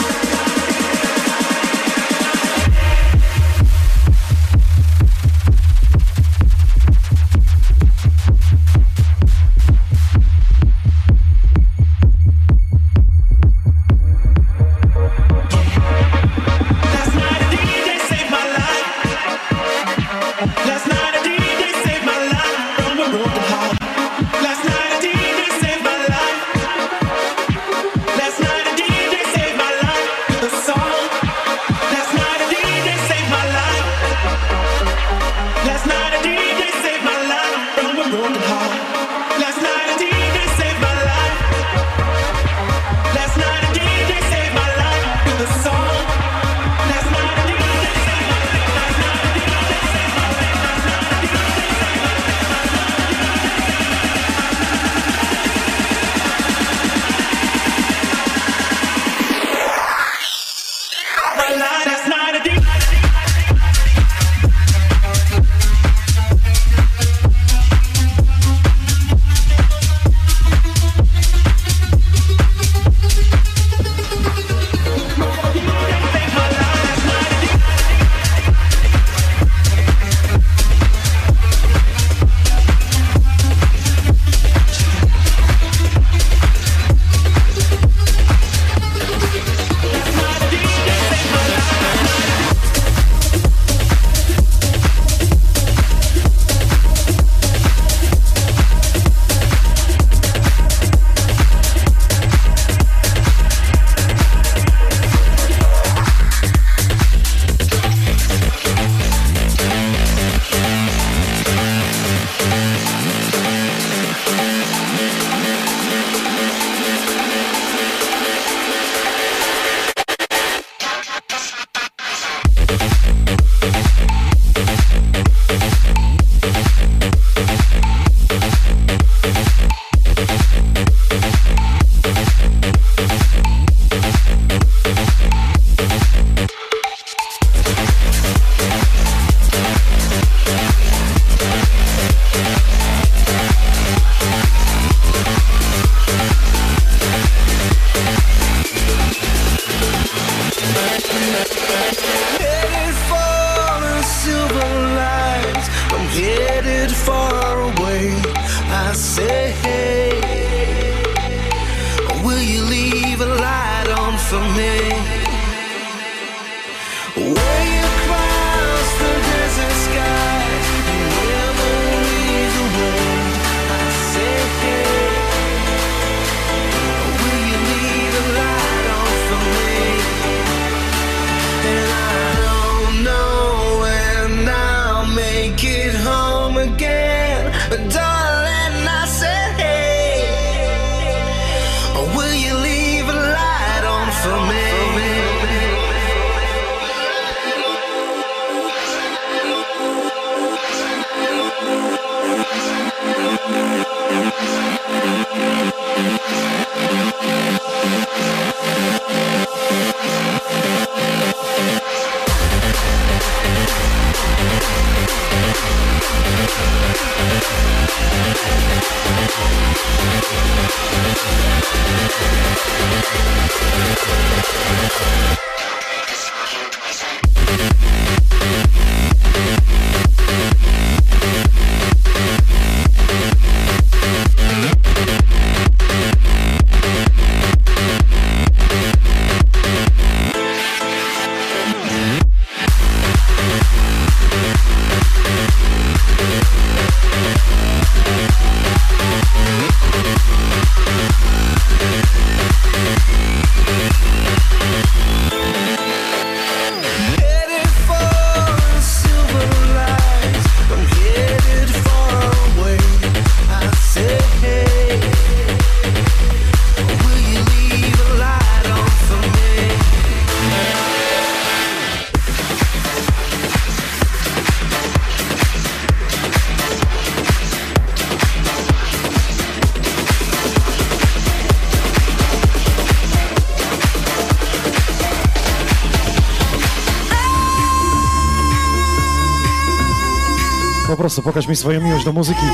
Prostu pokaż mi swoją miłość do muzyki.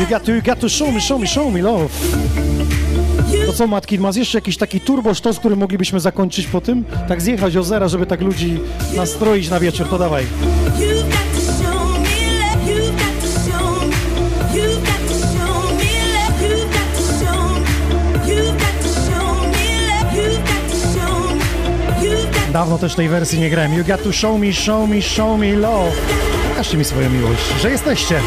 You got to, you got to show me, show me, show me love. To co, Matki, masz jeszcze jakiś taki turbo sztos, który moglibyśmy zakończyć po tym? Tak zjechać o zera, żeby tak ludzi nastroić na wieczór, to dawaj. Dawno też tej wersji nie grałem. You got to show me, show me, show me love. Pokażcie mi swoją miłość, że jesteście.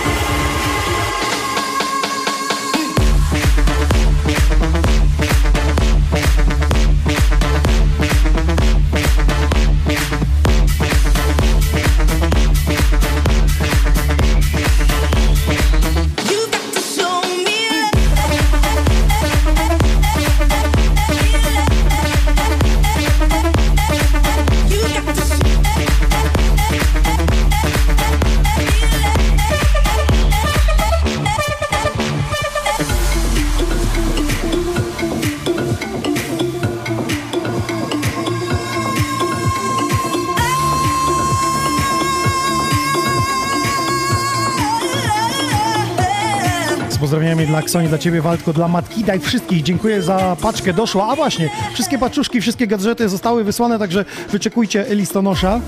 Pozdrowieniami dla Ciebie Waldko, dla Matki, daj wszystkich. Dziękuję za paczkę, doszła. A właśnie, wszystkie paczuszki, wszystkie gadżety zostały wysłane, także wyczekujcie listonosza.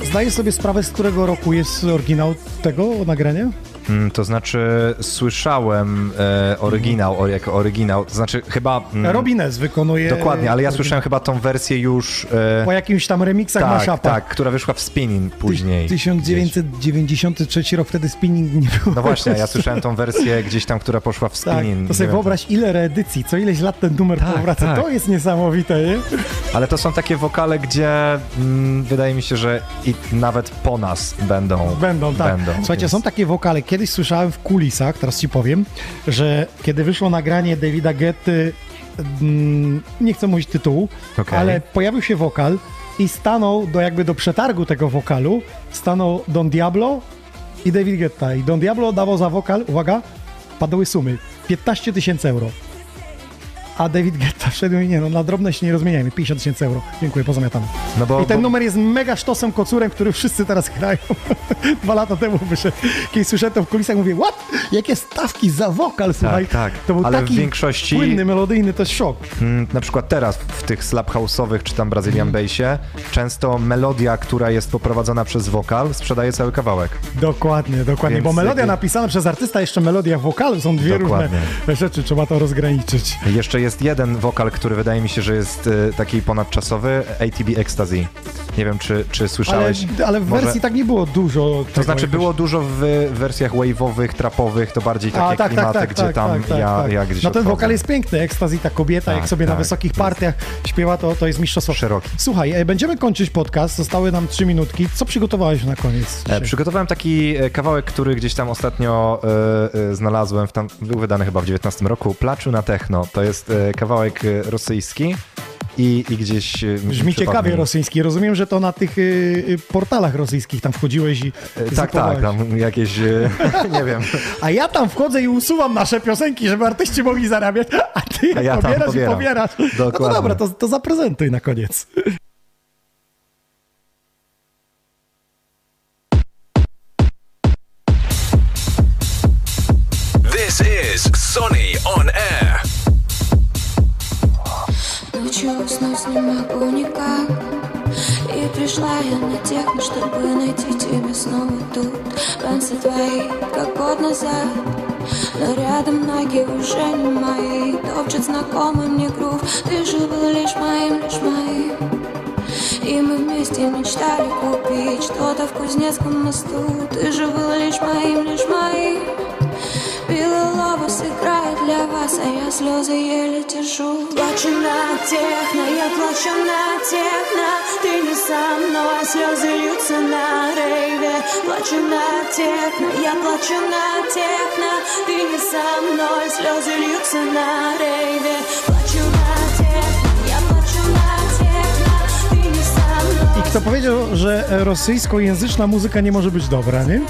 Yy, zdaję sobie sprawę, z którego roku jest oryginał tego nagrania? Mm, to znaczy, słyszałem e, oryginał, o, jako oryginał, to znaczy chyba... mm, Robines wykonuje... Dokładnie, ale ja oryginał. słyszałem chyba tą wersję już... E, Po jakimś tam remixach tak, mashupach. tak, która wyszła w spinning później. 1993 rok, wtedy spinning nie było. No właśnie, ja (laughs) słyszałem tą wersję gdzieś tam, która poszła w Tak, spinning. to sobie wyobraź, ile reedycji, co ileś lat ten numer Tak, powraca. tak. To jest niesamowite, nie? Ale to są takie wokale, gdzie mm, wydaje mi się, że i nawet po nas będą. Będą, tak. Będą, Słuchajcie, więc- są takie wokale. Kiedyś słyszałem w kulisach, teraz ci powiem, że kiedy wyszło nagranie Davida Getty, mm, nie chcę mówić tytułu, Okej. ale pojawił się wokal i stanął do jakby do przetargu tego wokalu, stanął Don Diablo i David Guetta. I Don Diablo dawał za wokal, uwaga, padły sumy, 15 tysięcy euro. A David Guetta wszedł i nie no, na drobne się nie rozmieniajmy, 50 tysięcy euro. Dziękuję, pozamiatamy. No bo, I ten bo, numer jest mega sztosem kocurem, który wszyscy teraz grają. (laughs) Dwa lata temu wyszedł. Kiedy słyszałem to w kulisach, mówię, what? Jakie stawki za wokal, słuchaj. tak. To był Ale w taki większości- płynny, melodyjny, to jest szok. mm, na przykład teraz w tych slap house'owych czy tam. Brazilian bassie, często melodia, która jest poprowadzona przez wokal, sprzedaje cały kawałek. Dokładnie, dokładnie, Więc bo melodia jakby- napisana przez artysta, jeszcze melodia w wokalu, są dwie Dokładnie. różne rzeczy, trzeba to rozgraniczyć. Jeszcze jest jeden wokal, który wydaje mi się, że jest y, taki ponadczasowy, ATB Ecstasy. Nie wiem, czy, czy Ale, słyszałeś. ale w Może- wersji tak nie było dużo. To znaczy było dużo w wersjach wave'owych, trapowych, to bardziej takie A, tak, klimaty, tak, tak, gdzie tak, tam tak, tak, ja, tak. ja gdzieś No ten odchodzę. wokal jest piękny, ekstazji, ta kobieta, jak Tak, sobie na tak, wysokich jest- partiach śpiewa, to, to jest mistrzostwo. Szeroki. Słuchaj, e, będziemy kończyć podcast, zostały nam trzy minutki. Co przygotowałeś na koniec? E? Przygotowałem taki e, kawałek, który gdzieś tam ostatnio e, e, znalazłem, w tam, był wydany chyba w 19 roku, Placzu na Techno. To jest e, kawałek e, rosyjski i, i gdzieś... e, Brzmi ciekawie rosyjski. Rozumiem, że to na tych y, y, portalach rosyjskich tam wchodziłeś i E, Tak, tak, tam jakieś, e, (laughs) nie wiem, A ja tam wchodzę i usuwam nasze piosenki, żeby artyści mogli zarabiać, a ty A ja tam pobierasz i pobierasz. No to Dokładnie. dobra, to, to zaprezentuj na koniec. Научилась, но не могу никак. И пришла я на техно, чтобы найти тебя снова тут. Танцы твои, как год назад. Но рядом ноги уже не мои. Топчет знакомый мне грув. Ты же был лишь моим, лишь моим. И мы вместе мечтали купить Что-то в Кузнецком мосту. Ты же был лишь моим, лишь моим Белый лобос играет для вас, а я слезы еле держу Плачу на техно, я плачу на техно Ты не со мной, слезы льются на рейве Плачу на техно, я плачу на техно Ты не со мной, слезы льются на рейве Плачу на техно, я плачу на техно Ты не со мной I kto powiedział, że e, rosyjskojęzyczna muzyka nie może być dobra, nie?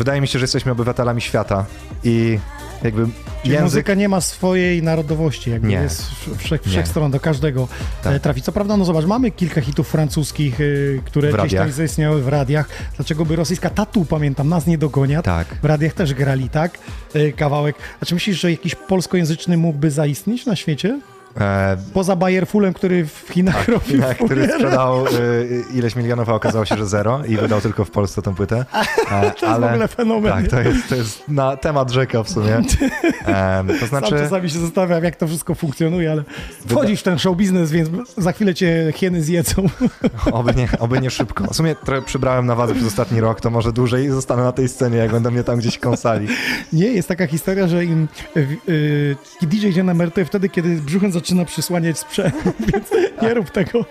Wydaje mi się, że jesteśmy obywatelami świata i jakby Czyli język... muzyka nie ma swojej narodowości, jakby Nie. jest wszech, wszechstron do każdego Tak. e, trafi. Co prawda, no zobacz, mamy kilka hitów francuskich, y, które W gdzieś radiach. tam zaistniały w radiach. Dlaczego by rosyjska tatu, pamiętam, nas nie dogoniat. Tak. W radiach też grali, tak? Y, Kawałek. A czy myślisz, że jakiś polskojęzyczny mógłby zaistnieć na świecie? E, Poza Bayerfulem, który w Chinach robił tak, który furierę. sprzedał y, ileś milionów, a okazało się, że zero i wydał tylko w Polsce tą płytę. E, To jest w ogóle fenomen. Tak, to jest, to jest na temat rzeka w sumie. E, to Sam znaczy, czasami się zastanawiam, jak to wszystko funkcjonuje, ale wchodzisz w ten show biznes, więc za chwilę cię hieny zjedzą. (laughs) oby nie, oby nie szybko. W sumie trochę przybrałem na wadze przez ostatni rok, to może dłużej zostanę na tej scenie, jak będą mnie tam gdzieś kąsali. Nie, jest taka historia, że im y, y, DJ idzie na emeryturę wtedy, kiedy brzuchem zaczyna przysłaniać sprzęt, (laughs) więc nie rób tego.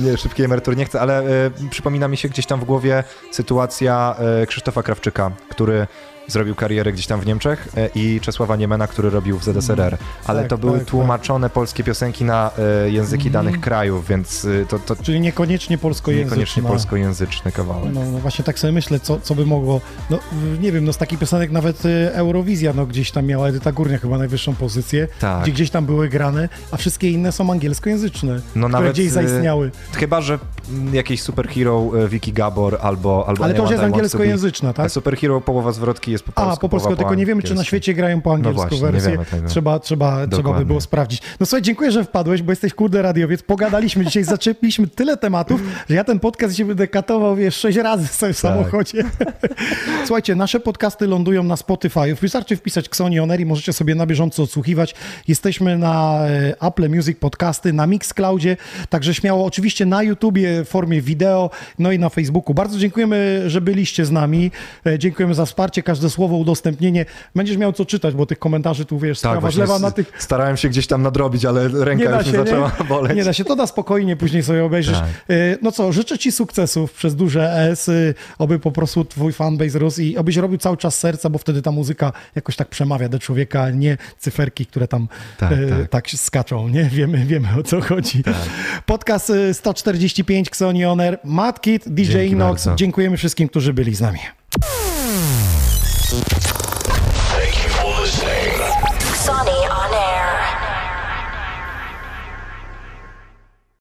Nie, szybkiej emerytury nie chcę, ale e, przypomina mi się gdzieś tam w głowie sytuacja e, Krzysztofa Krawczyka, który zrobił karierę gdzieś tam w Niemczech e, i Czesława Niemena, który robił w ZSRR. Ale Tak, to były tak, tłumaczone polskie piosenki na e, języki Mhm. danych krajów, więc e, to, to Czyli niekoniecznie polskojęzyczna. niekoniecznie polskojęzyczny kawałek. No, no właśnie tak sobie myślę, co, co by mogło, no nie wiem, no z takich piosenek nawet Eurowizja, no gdzieś tam miała Edyta Górnia chyba najwyższą pozycję, Tak. gdzie gdzieś tam były grane, a wszystkie inne są angielskojęzyczne, No które nawet gdzieś zaistniały. Chyba, że mm, jakiś superhero Vicky Gabor albo albo Ale to już jest angielskojęzyczna, tak? Superhero połowa zwrotki jest po polsku. A, po polsku, tylko nie wiemy, czy na świecie grają po angielsku No właśnie, nie wersję. Trzeba, trzeba, trzeba by było sprawdzić. No słuchaj, dziękuję, że wpadłeś, bo jesteś kurde radiowiec. Pogadaliśmy dzisiaj, (laughs) zaczepiliśmy tyle tematów, że ja ten podcast się będę katował, wiesz, sześć razy sobie w Tak. samochodzie. (laughs) Słuchajcie, nasze podcasty lądują na Spotify. Wystarczy wpisać Xoni On Air i możecie sobie na bieżąco odsłuchiwać. Jesteśmy na e, Apple Music Podcasty, na Mixcloudzie, także śmiało oczywiście na YouTubie w formie wideo, no i na Facebooku. Bardzo dziękujemy, że byliście z nami. E, Dziękujemy za wsparcie, każde słowo, udostępnienie. Będziesz miał co czytać, bo tych komentarzy tu, wiesz, Tak, sprawa na tych starałem się gdzieś tam nadrobić, ale ręka nie już się, zaczęła nie? boleć. Nie da się, to da spokojnie, później sobie obejrzysz. Tak. Y, No co, życzę Ci sukcesów przez duże S, y, oby po prostu Twój fanbase rósł i obyś robił cały czas serca, bo wtedy ta muzyka jakoś tak przemawia do człowieka, a nie cyferki, które tam Tak, y, tak. tak skaczą, nie? Wiemy, wiemy o co chodzi. Podcast y, 145 Xoni Kid, DJ Dzięki Inox, bardzo. dziękujemy wszystkim, którzy byli z nami.